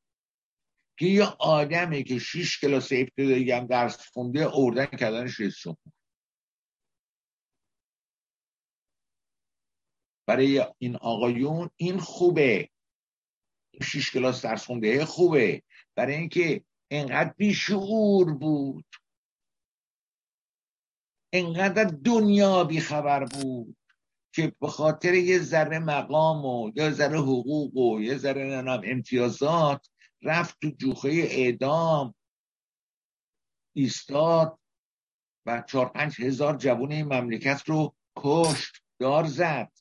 که یه آدمی که شیش کلاس ابتدایی هم درس خونده اردن کردنش رئیس برای این آقایون این خوبه. شیش کلاس درس خونده خوبه. برای اینکه انقدر بیشعور بود. انقدر دنیا بیخبر بود که به خاطر یه ذره مقام و یا ذره حقوق و یه ذره ننام امتیازات رفت تو جوخه اعدام ایستاد و چهار پنج هزار جوون این مملکت رو کشت دار زد.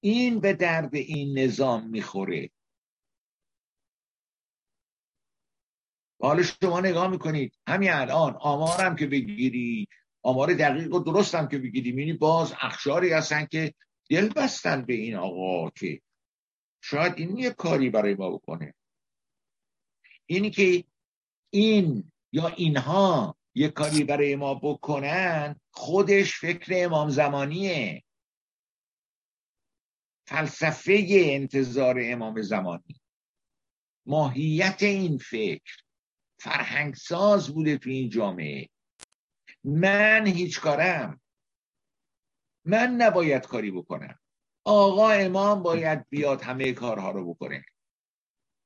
این به درد این نظام می‌خوره. حالا شما نگاه می‌کنید همین الان آمارم که بگیری آمار دقیق و درستم که بگیری می‌بینی باز اخشاری هستن که دل بستن به این آقا که شاید این یه کاری برای ما بکنه. اینی که این یا اینها یه کاری برای ما بکنن خودش فکر امام زمانیه. فلسفه انتظار امام زمانی. ماهیت این فکر فرهنگساز بوده تو این جامعه. من هیچ کارم. من نباید کاری بکنم. آقا امام باید بیاد همه کارها رو بکنه.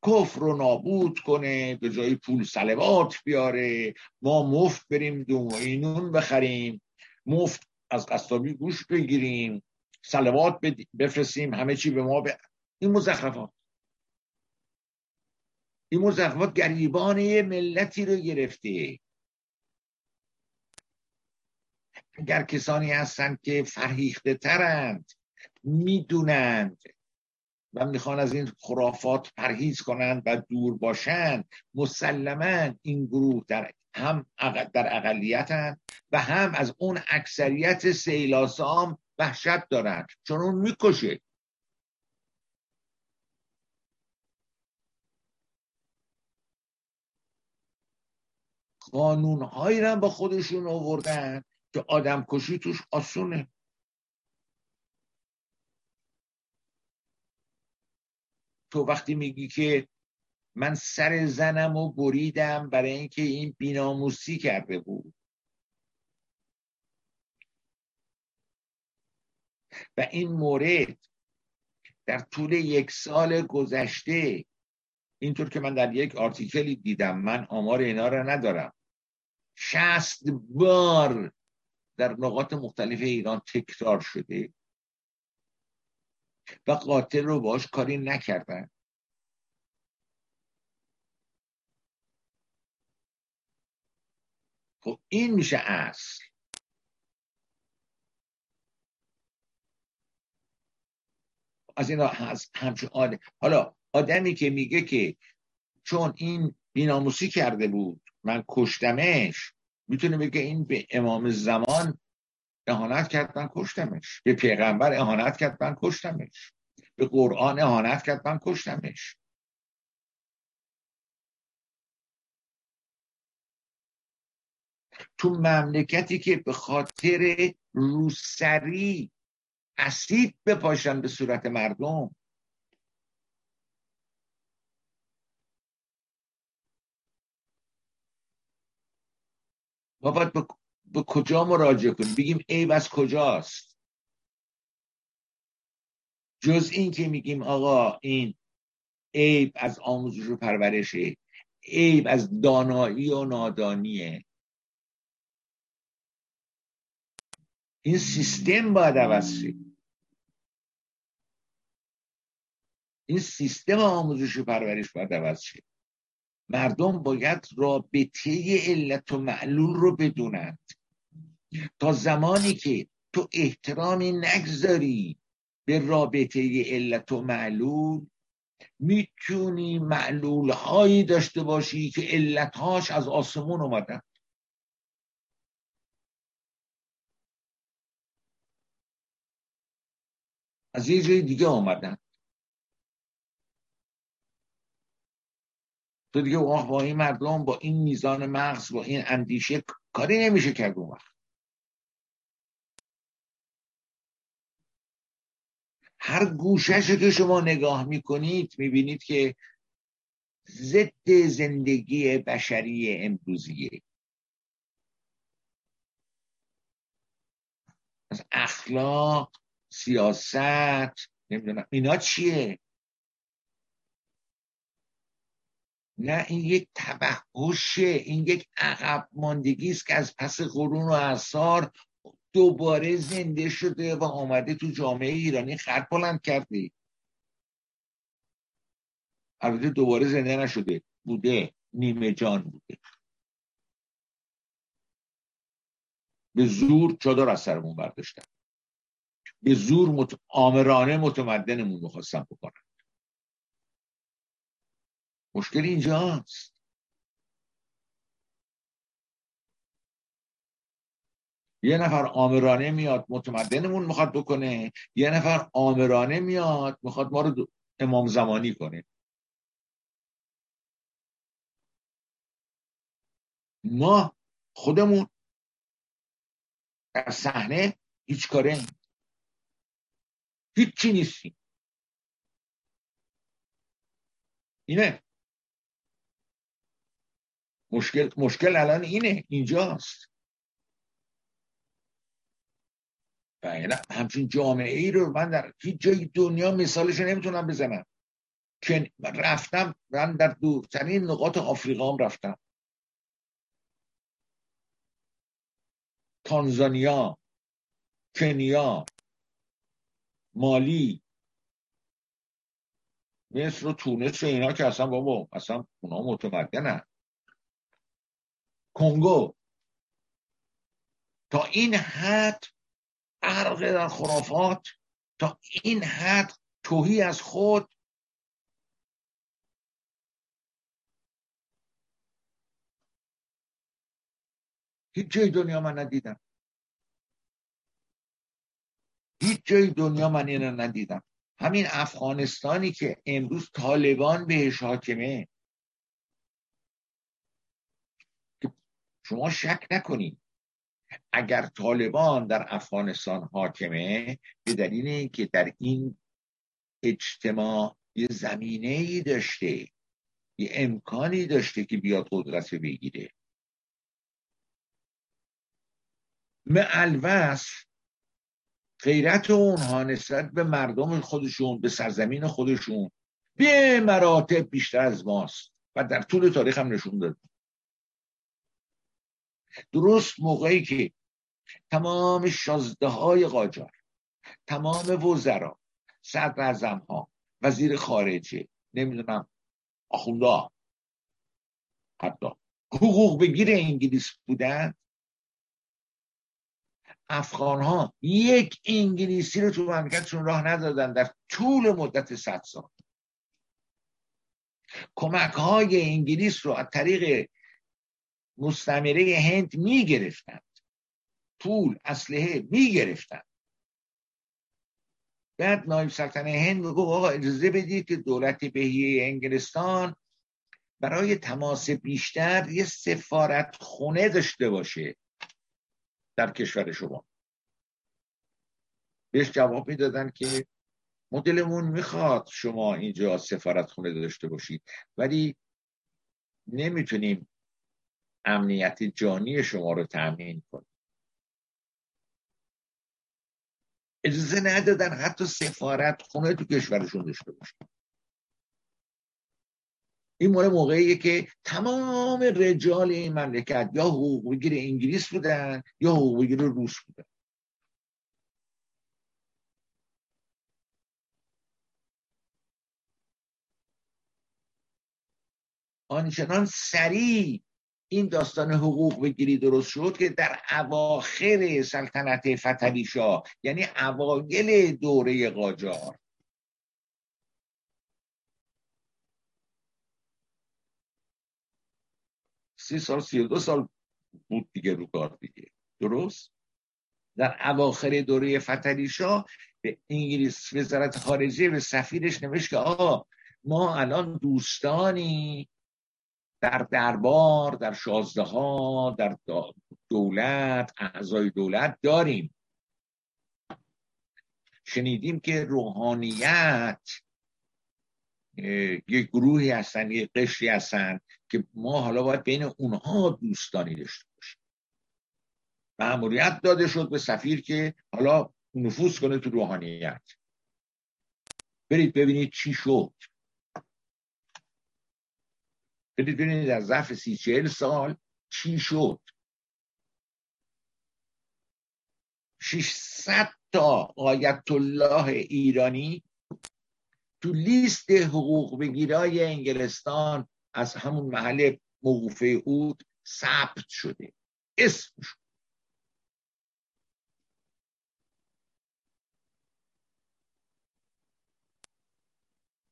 کفر رو نابود کنه به جای پول سلوات بیاره. ما مفت بریم دومینون بخریم. مفت از قصابی گوش بگیریم. سلوات بفرستیم همه چی به ما به این مزخرفات. این مزخرفات گریبان ملتی رو گرفته. اگر کسانی هستند که فرهیخته ترند می‌دونند و می‌خوان از این خرافات پرهیز کنند و دور باشند مسلما این گروه در هم در اقلیتند و هم از اون اکثریت سیلاسام وحشت دارن. چون اون می‌کشه. قانون هایی رو با خودشون آوردن که آدم کشی توش آسونه. تو وقتی میگی که من سر زنم و بریدم برای اینکه این بیناموسی کرده بود. و این مورد در طول یک سال گذشته اینطور که من در یک آرتیکلی دیدم من آمار اینا را ندارم. شست بار در نقاط مختلف ایران تکرار شده و قاتل رو باش کاری نکردن. خب این میشه اصل. از این همچون آدم حالا آدمی که میگه که چون این بیناموسی کرده بود من کشتمش می‌تونه بگه این به امام زمان اهانت کرد من کشتمش. به پیغمبر اهانت کرد من کشتمش. به قرآن اهانت کرد من کشتمش. تو مملکتی که به خاطر روسری اسید بپاشن به صورت مردم. ما باید به, کجا مراجعه کنیم؟ بگیم عیب از کجاست؟ جز این که میگیم آقا این عیب از آموزش و پرورشه عیب از دانایی و نادانیه. این سیستم باید عوض شه. این سیستم آموزش و پرورش باید عوض شه. مردم باید رابطه علت و معلول رو بدونند. تا زمانی که تو احترامی نگذاری به رابطه علت و معلول می‌تونی معلول هایی داشته باشی که علتهاش از آسمون اومدن. از یه جای دیگه آمدن. تو دیگه با این مردم با این میزان مغز با این اندیشه کاری نمیشه کرد اون وقت. هر گوشش که شما نگاه می‌کنید می‌بینید که ضد زندگی بشری امروزیه. از اخلاق سیاست نمی‌دونم. اینا چیه؟ نه این یک توحشه این یک عقب ماندگی است که از پس قرون و اثار دوباره زنده شده و آمده تو جامعه ایرانی. خط بلند کرده البته دوباره زنده نشده. بوده. نیمه جان بوده. به زور چادر از سرمون برداشتن. به زور مت... آمرانه متمدنمون می‌خواستن بکنن. مشکل اینجاست یه نفر آمرانه میاد متمدنمون می‌خواد بکنه. یه نفر آمرانه میاد می‌خواد ما رو امام زمانی کنه. ما خودمون در صحنه هیچ کاره هیچی نیستیم اینه. مشکل مشکل الان اینه. اینجاست. بله همچین جامعه ای رو من در هیچ جای دنیا مثالش نمی‌تونم بزنم. که رفتم من در دورترین نقاط آفریقا هم رفتم. تانزانیا کنیا مالی. مصر و تونس و اینا که اصلا بابا اصلا اونا متمدنن. کنگو. تا این حد غرق در خرافات تا این حد توهی از خود. هیچ جای دنیا من ندیدم. هیچ جای دنیا من اینو ندیدم. همین افغانستانی که امروز طالبان بهش حاکمه. شما شک نکنید اگر طالبان در افغانستان حاکمه به دلیل اینکه در این اجتماع یه زمینه ای داشته یه امکانی داشته که بیاد قدرت بگیره. معلوس غیرت اونها نسبت به مردم خودشون به سرزمین خودشون. به مراتب بیشتر از ماست و در طول تاریخ هم نشون داد. درست موقعی که تمام شازده های قاجار تمام وزرا صدر ها وزیر خارجه نمی‌دونم آخونده حتی حقوق بگیر انگلیس بودن افغان ها یک انگلیسی رو تو مملکتشون راه ندادن در طول مدت صد سال. کمک های انگلیس رو از طریق مستمره هند می گرفتند پول اسلحه می گرفتند بعد نایب سلطنه هند میگو آقا اجازه بدید که دولت بهیه انگلستان برای تماس بیشتر یه سفارت خونه داشته باشه در کشور شما. بهش جواب می‌دادن که مدلمون می‌خواد شما اینجا سفارت خونه داشته باشید ولی نمی‌تونیم امنیت جانی شما رو تأمین کنیم. اجازه ندادن حتی سفارت خونه تو کشورشون داشته باشید این مال موقعیه که تمام رجال این مملکت یا حقوق بگیر انگلیس بودن یا حقوق بگیر روس بودن. آنچنان سریع این داستان حقوق بگیری درست شد که در اواخر سلطنت فتلی یعنی اوایل دوره قاجار سی سال سی دو سال بود دیگه رو کار دیگه. درست؟ در اواخر دوره شاه به انگلیس وزارت خارجه به سفیرش نوشت که آقا ما الان دوستانی در دربار در شازده ها در دولت اعضای دولت داریم. شنیدیم که روحانیت یک گروهی هستن یک قشری هستن که ما حالا باید بین اونها دوستانی داشته باشیم. معمولیت داده شد به سفیر که حالا نفوذ کنه تو روحانیت. برید ببینید چی شد. برید ببینید در ظرف سی چهل سال چی شد. 600 تا آیت الله ایرانی تو لیست حقوق بگیرای انگلستان از همون محل موقوفه اود ثبت شده. اسم شد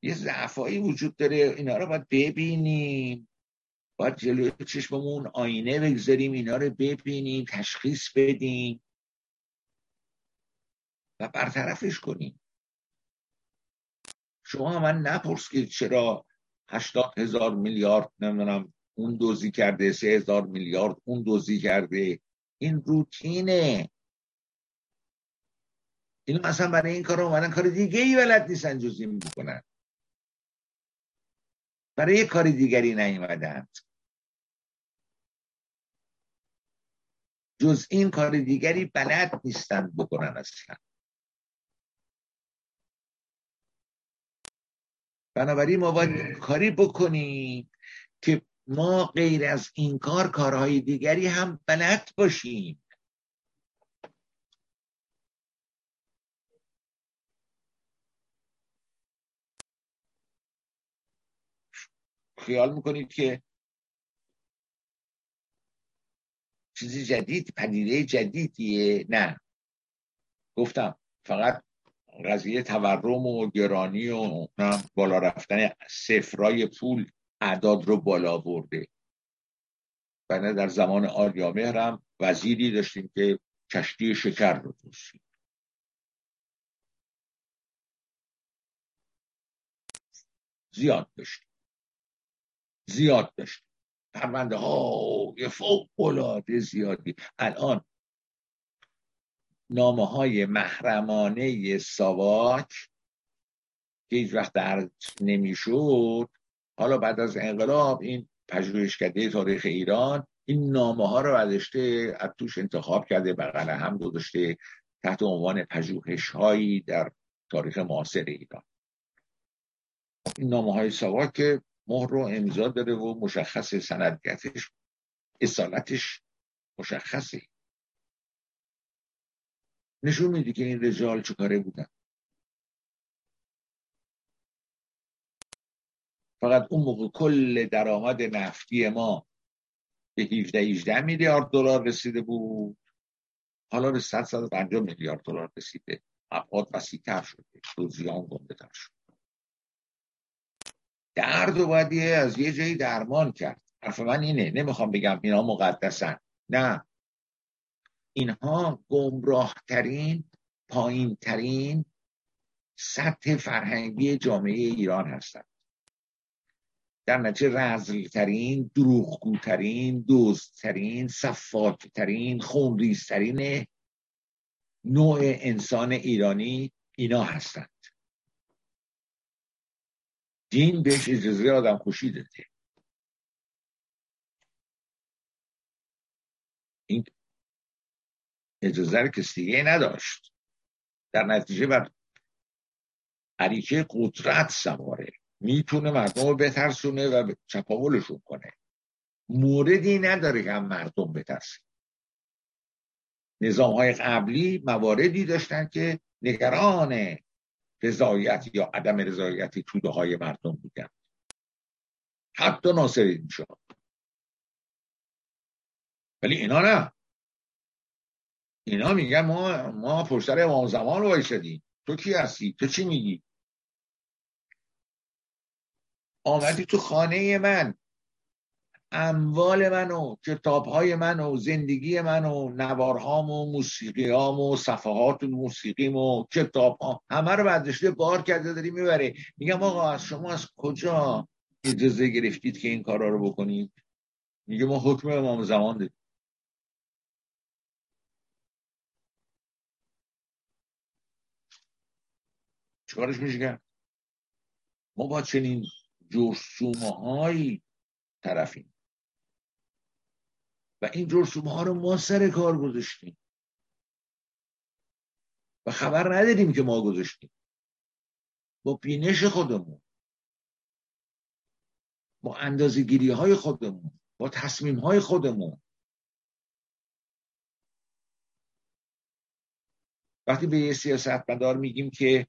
یه ضعفایی وجود داره. اینا رو باید ببینیم. باید جلوی چشممون آینه بگذاریم اینا رو ببینیم تشخیص بدیم و برطرفش کنیم. شما من نپرس که چرا هشتاد هزار میلیارد نمی‌دونم اون دوزی کرده سه هزار میلیارد اون دوزی کرده. این روتینه. این مثلا برای این کار اومدن کار دیگه ای ولد نیستن جز این بکنن برای یه کار دیگری نیومدند جز این کار دیگری بلد نیستند بکنن اصلا. بنابراین ما باید کاری بکنیم که ما غیر از این کار کارهای دیگری هم بلد باشیم. خیال می‌کنید که چیزی جدید پدیده جدیدیه؟ نه. گفتم فقط قضیه تورم و گرانی و بالا رفتن سفرای پول اعداد رو بالا برده. بنده در زمان آریامهر هم وزیری داشتیم که کشتی شکر رو توصید زیاد داشتیم. زیاد داشتیم. پرونده ها یه فوق العاده زیادی. الان نامه های محرمانه ساواک که هیچ وقت درد نمی‌شد. حالا بعد از انقلاب این پژوهشکده تاریخ ایران این نامه ها رو برداشته از توش انتخاب کرده بغل هم گذاشته تحت عنوان پژوهش هایی در تاریخ معاصر ایران. این نامه های ساواک مهر رو امضا داره و مشخص سندگتش اصالتش مشخصه. نشون میده که این رجال چه بودن. فقط اون موقع کل درآمد نفتی ما به 17 18 میلیارد دلار رسیده بود. حالا به 100 150 میلیارد دلار رسیده. ابعاد وسیع‌تر شده. توزیان گنده تر شد درد و باید از یه جایی درمان کرد. حرف من اینه. نمی‌خوام بگم اینا مقدسن. نه. اینها گمراهترین پایینترین سطح فرهنگی جامعه ایران هستند. در نتیجه رزلترین دروغگوترین دزدترین صفاکترین خونریزترین نوع انسان ایرانی اینا هستند. دین بهش اجازه آدم خوشی داده این اجازه رو کسی دیگه نداشت. در نتیجه بر عریکه قدرت سواره. می‌تونه مردم رو بترسونه و چپاولشون کنه. موردی نداره که هم مردم بترسه. نظام های قبلی مواردی داشتن که نگران رضایت یا عدم رضایت توده های مردم بودن. حتی ناصر شد ولی اینا نه. اینا میگن ما ما پشت امام زمان وایسادیم. تو کی هستی؟ تو چی میگی؟ آمدی تو خانه من. اموال من و کتابهای من و زندگی من و نوارهام و موسیقیام و صفحات موسیقیم و کتاب ها همه رو برداشته بار کرده داری می‌بره میگم آقا از شما از کجا اجازه گرفتید که این کارا رو بکنید؟ میگه ما حکم امام زمان داریم. چیکارش میشه کرد ما با چنین جرسومه هایی طرفیم. و این جرسومه ها رو ما سر کار گذاشتیم. و خبر نداریم که ما گذاشتیم. با بینش خودمون. با اندازگیری های خودمون. با تصمیم های خودمون. وقتی به یه سیاست مدار میگیم که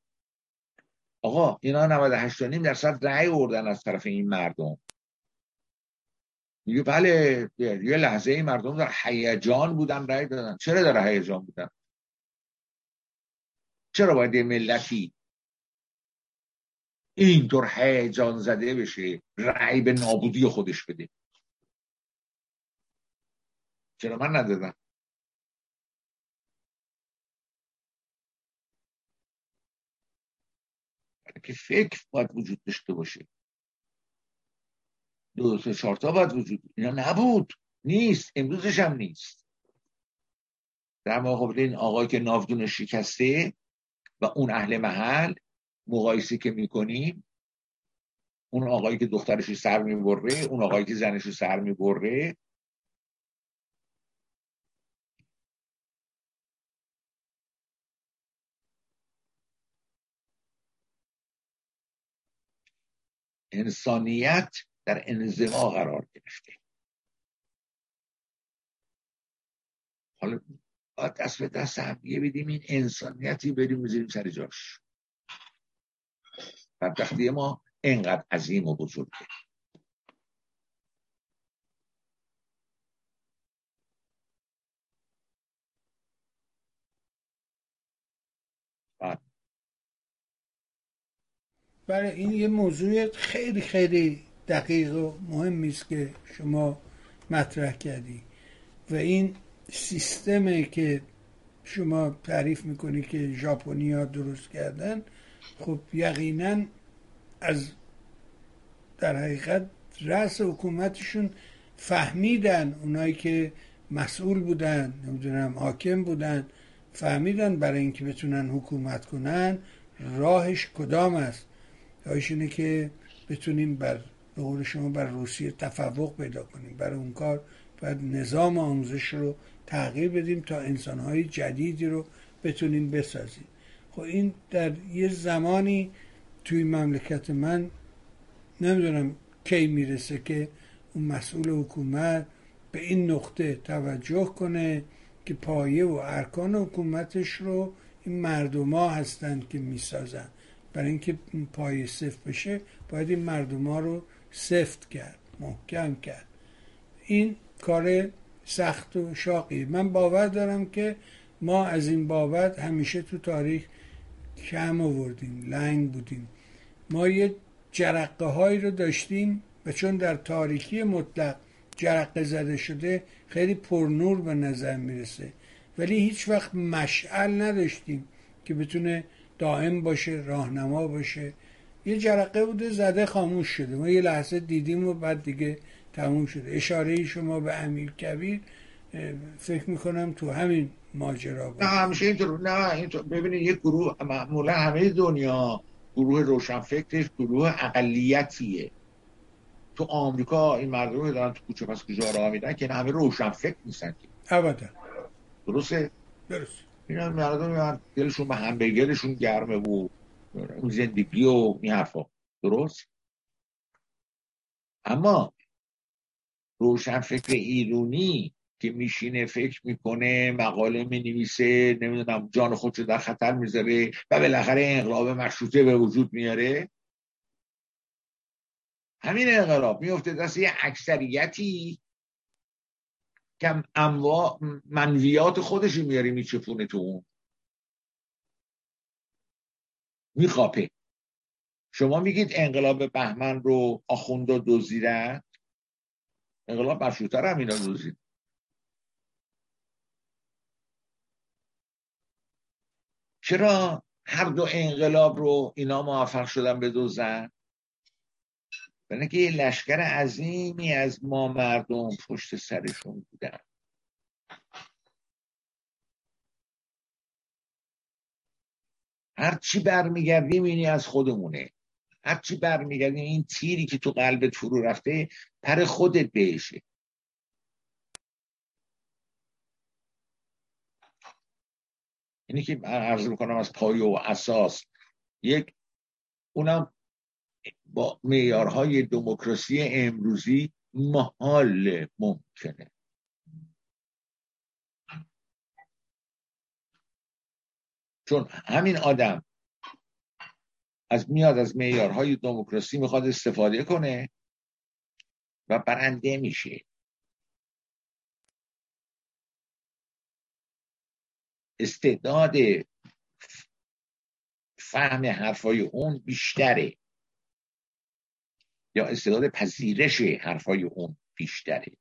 آقا اینا 98 درصد رأی آوردن از طرف این مردم. میگه بله یه لحظه این مردم در هیجان بودن رأی دادن. چرا در هیجان بودن؟ چرا باید یه ملتی اینطور هیجان زده بشه رأی به نابودی خودش بده؟ چرا من ندادم؟ که فکر باید وجود داشته باشه. دو سه چهار تا باید وجود اینا نبود. نیست. امروزش هم نیست. در مقابل این آقای که نافدون شکسته و اون اهل محل مقایسه که می‌کنیم اون آقایی که دخترش سر می‌بره اون آقایی که زنش سر می‌بره انسانیت در انزوا قرار گرفته. حالا دست به دست هم بدیم این انسانیتی بریم بزنیم سر جاش. بدبختی ما انقدر عظیم و بزرگه. برای این یه موضوع خیلی خیلی دقیق و مهمی است که شما مطرح کردی. و این سیستمی که شما تعریف می‌کنی که ژاپنیا درست کردن خب یقینا از در حقیقت رأس حکومتشون فهمیدن اونایی که مسئول بودن نمی‌دونم حاکم بودن فهمیدن برای اینکه بتونن حکومت کنن راهش کدام است؟ راهش اینه که بتونیم بر به قول شما بر روسیه تفوق پیدا کنیم. برای اون کار باید نظام آموزش رو تغییر بدیم تا انسانهای جدیدی رو بتونیم بسازیم. خب این در یه زمانی توی مملکت من نمی‌دونم کی می‌رسه که اون مسئول حکومت به این نقطه توجه کنه که پایه و ارکان حکومتش رو این مردما هستند که می‌سازن. برای اینکه پایه صفر بشه باید این مردم ها رو سفت کرد محکم کرد. این کار سخت و شاقی من باور دارم که ما از این بابت همیشه تو تاریخ کم آوردیم لنگ بودیم. ما یه جرقه هایی رو داشتیم و چون در تاریکی مطلق جرقه زده شده خیلی پرنور به نظر می‌رسه. ولی هیچ وقت مشعل نداشتیم که بتونه دائم باشه راهنما باشه. یه جرقه بوده زده خاموش شده. ما یه لحظه دیدیم و بعد دیگه تموم شده. اشاره شما به امیر کبیر فکر می‌کنم تو همین ماجرا نه همیشه اینطور نه اینطور. ببینید یک گروه معمولا همه دنیا گروه روشنفکرش گروه اقلیتیه. تو آمریکا این مردم دارن تو کوچه پس کجا راه میدن که همه روشنفکر نیستن ابدا. درسته؟ درست اینا مردم دلشون به همبرگرشون گرمه و اون زندگی و این حرفا. درست؟ اما روشنفکر ایرونی که میشینه فکر می‌کنه مقاله می‌نویسه نمی‌دونم جان خودشو در خطر می‌ذاره و بالاخره انقلاب مشروطه به وجود میاره. همین انقلاب میفته دست یه اکثریتی که انواع منویات خودش میاره میچپونه تو اون. میخواپه شما میگید انقلاب بهمن رو آخوندا دزدیدن؟ انقلاب مشروطه رو هم اینا دزدید. چرا هر دو انقلاب رو اینا موفق شدن به دوزن برای که یه لشکر عظیمی از ما مردم پشت سرشون بودن. هر چی برمیگردیم اینی از خودمونه. هر چی برمیگردیم این تیری که تو قلبت فرو رفته پر خودت بهشه. اینی که عرض می‌کنم از پایه و اساس یک اونم با معیارهای دموکراسی امروزی محال ممکنه. چون همین آدم از میاد از معیارهای دموکراسی می‌خواد استفاده کنه و برنده میشه. استعداد فهم حرفای اون بیشتره. یا استعداد پذیرش حرفای اون بیشتره.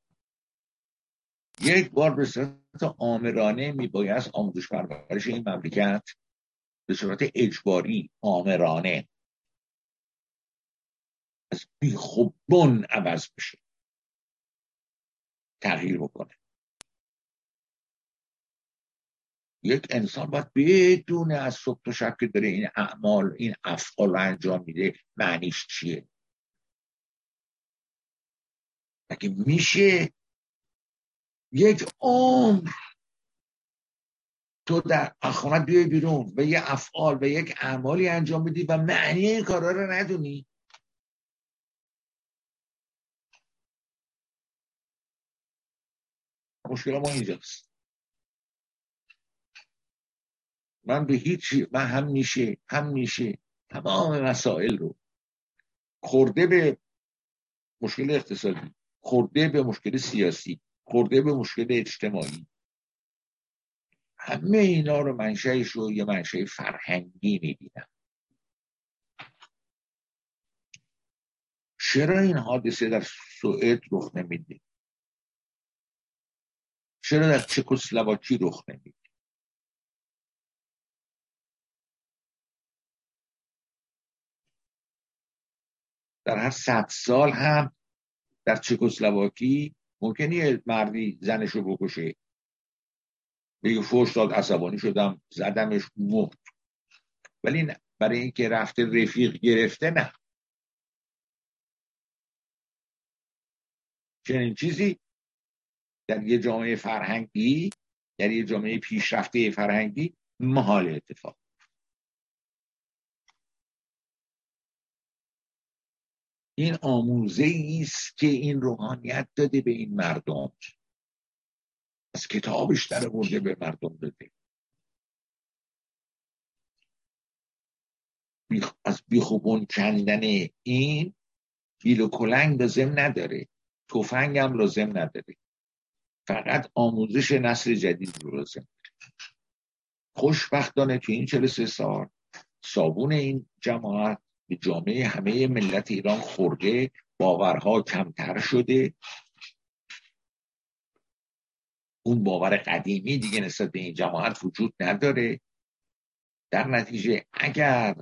یک بار به صورت آمرانه میبایست آموزش پرورش این مملکت به صورت اجباری آمرانه از بیخوبون عوض بشه. تغییر بکنه. یک انسان باید بدون از صبح تا شب که داره این اعمال این افعال رو انجام میده معنیش چیه؟ مگه میشه یک عمر تو در اخوانت بیای بیرون و یه افعال و یک اعمالی انجام بدی و معنی این کارا رو ندونی. مشکل ما اینجاست. من به هیچ من هم میشه هم میشه. تمام مسائل رو خورده به مشکل اقتصادی. خورده به مشکل سیاسی خورده به مشکل اجتماعی. همه اینا رو منشهش رو یه منشه فرهنگی می‌بینم. چرا این حادثه در سوئد رخ نمیده؟ چرا در چکسلواکی رخ نمیده؟ در هر صد سال هم در چکسلواکی ممکنه یه مردی زنش رو بکشه. بگه فوش داد عصبانی شدم زدمش مرد. ولی نه برای اینکه رفته رفیق گرفته نه. چنین چیزی در یه جامعه فرهنگی در یه جامعه پیشرفته فرهنگی محال اتفاق. این آموزه است که این روحانیت داده به این مردم. از کتابش در برده به مردم داده. از بیخوبون کندن این بیل و کلنگ لازم نداره. توفنگ هم لازم نداره. فقط آموزش نسل جدید رو لازم خوشبختانه تو این 43 سال صابون این جماعت به جامعه همه ملت ایران خورده باورها کمتر شده. اون باور قدیمی دیگه نسبت به این جماعت وجود نداره. در نتیجه اگر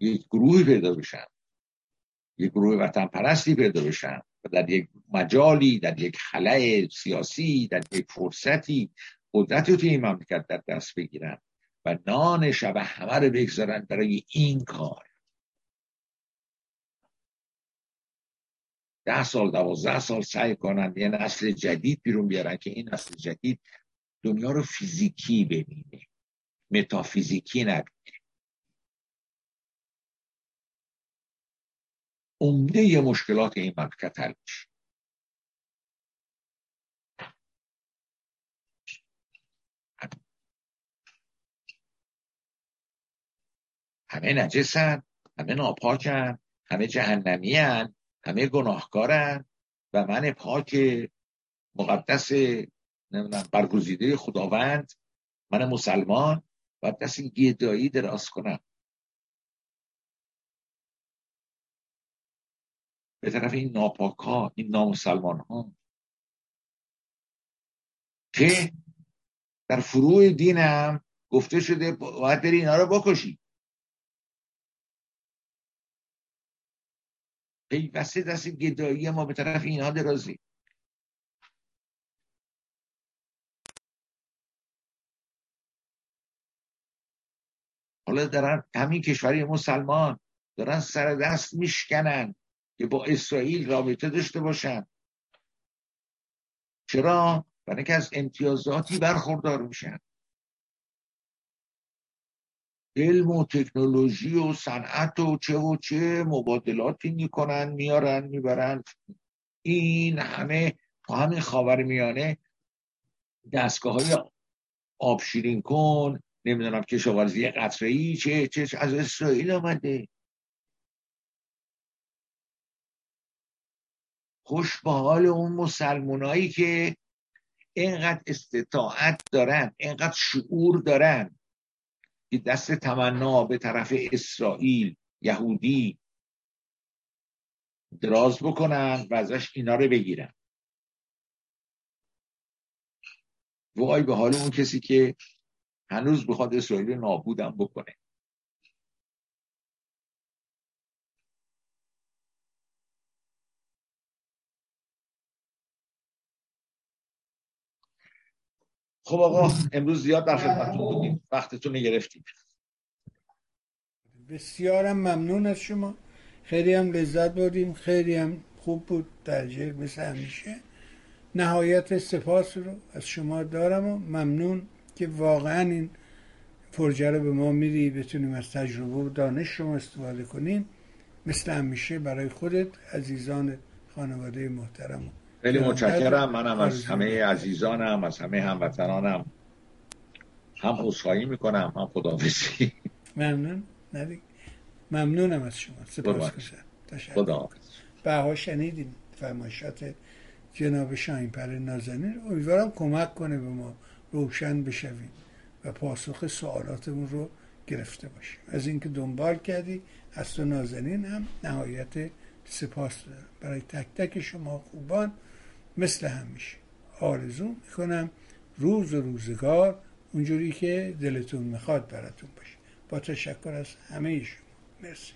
یک گروهی پیدا بشن یک گروه وطن پرستی پیدا بشن و در یک مجالی در یک خلای سیاسی در یک فرصتی قدرت رو توی این مملکت در دست بگیرن و نان شب همه رو بگذارن برای این کار. ده سال دوازده سال سعی کنن یه نسل جدید بیرون بیارن که این نسل جدید دنیا رو فیزیکی ببینه. متافیزیکی نبینه. عمده مشکلات این مملکت حل میشه. همه نجسن همه ناپاکن همه جهنمی همه گناهکارن و من پاک مقدس نمی‌دونم برگزیده خداوند من مسلمان و دست گدایی دراز کنم. به طرف این ناپاک ها این نامسلمان ها که در فروع دینم گفته شده باید بری اینا رو بکشی. پیوسته دست گدایی ما به طرف اینها درازی. حالا دارن همین کشوری مسلمان دارن سر دست میشکنن که با اسرائیل رابطه داشته باشن. چرا؟ برای اینکه از امتیازاتی برخوردار میشن. علم و تکنولوژی و صنعت و چه و چه مبادلاتی می‌کنن میارن می‌برن. این همه تو همین خاور میانه دستگاه های آبشیرین کن نمی‌دونم کشاورزی قطره ای چه چه از اسرائیل آمده. خوش به حال اون مسلمانایی که اینقدر استطاعت دارن اینقدر شعور دارن. که دست تمنا به طرف اسرائیل یهودی دراز بکنن و ازش اینا رو بگیرن. وای به حال اون کسی که هنوز بخواد اسرائیل نابودم بکنه. خب آقا امروز زیاد در خدمتتون بودیم. وقتتون گرفتیم. بسیارم ممنون از شما. خیلی هم لذت بردیم. خیلی هم خوب بود درجه مثل همیشه. نهایت سپاس رو از شما دارم و ممنون که واقعا این فرجه رو به ما میدی. بتونیم از تجربه و دانش شما استفاده کنیم. مثل همیشه برای خودت عزیزان خانواده محترم. خیلی متشکرم. منم از همه عزیزانم از همه هموطنانم. هم عذرخواهی می‌کنم هم خداحافظی. ممنون. ندید ممنونم از شما. سپاس خدا بها شنیدیم فرمایشات جناب پر نازنین امیدوارم کمک کنه به ما روشن بشویم و پاسخ سوالاتمون رو گرفته باشیم. از اینکه دنبال کردی از تو نازنین هم نهایت سپاس دارم. برای تک تک شما خوبان مثل همیشه. آرزو می‌کنم روز و روزگار اونجوری که دلتون می‌خواد براتون باشه. با تشکر از همه شما. مرسی.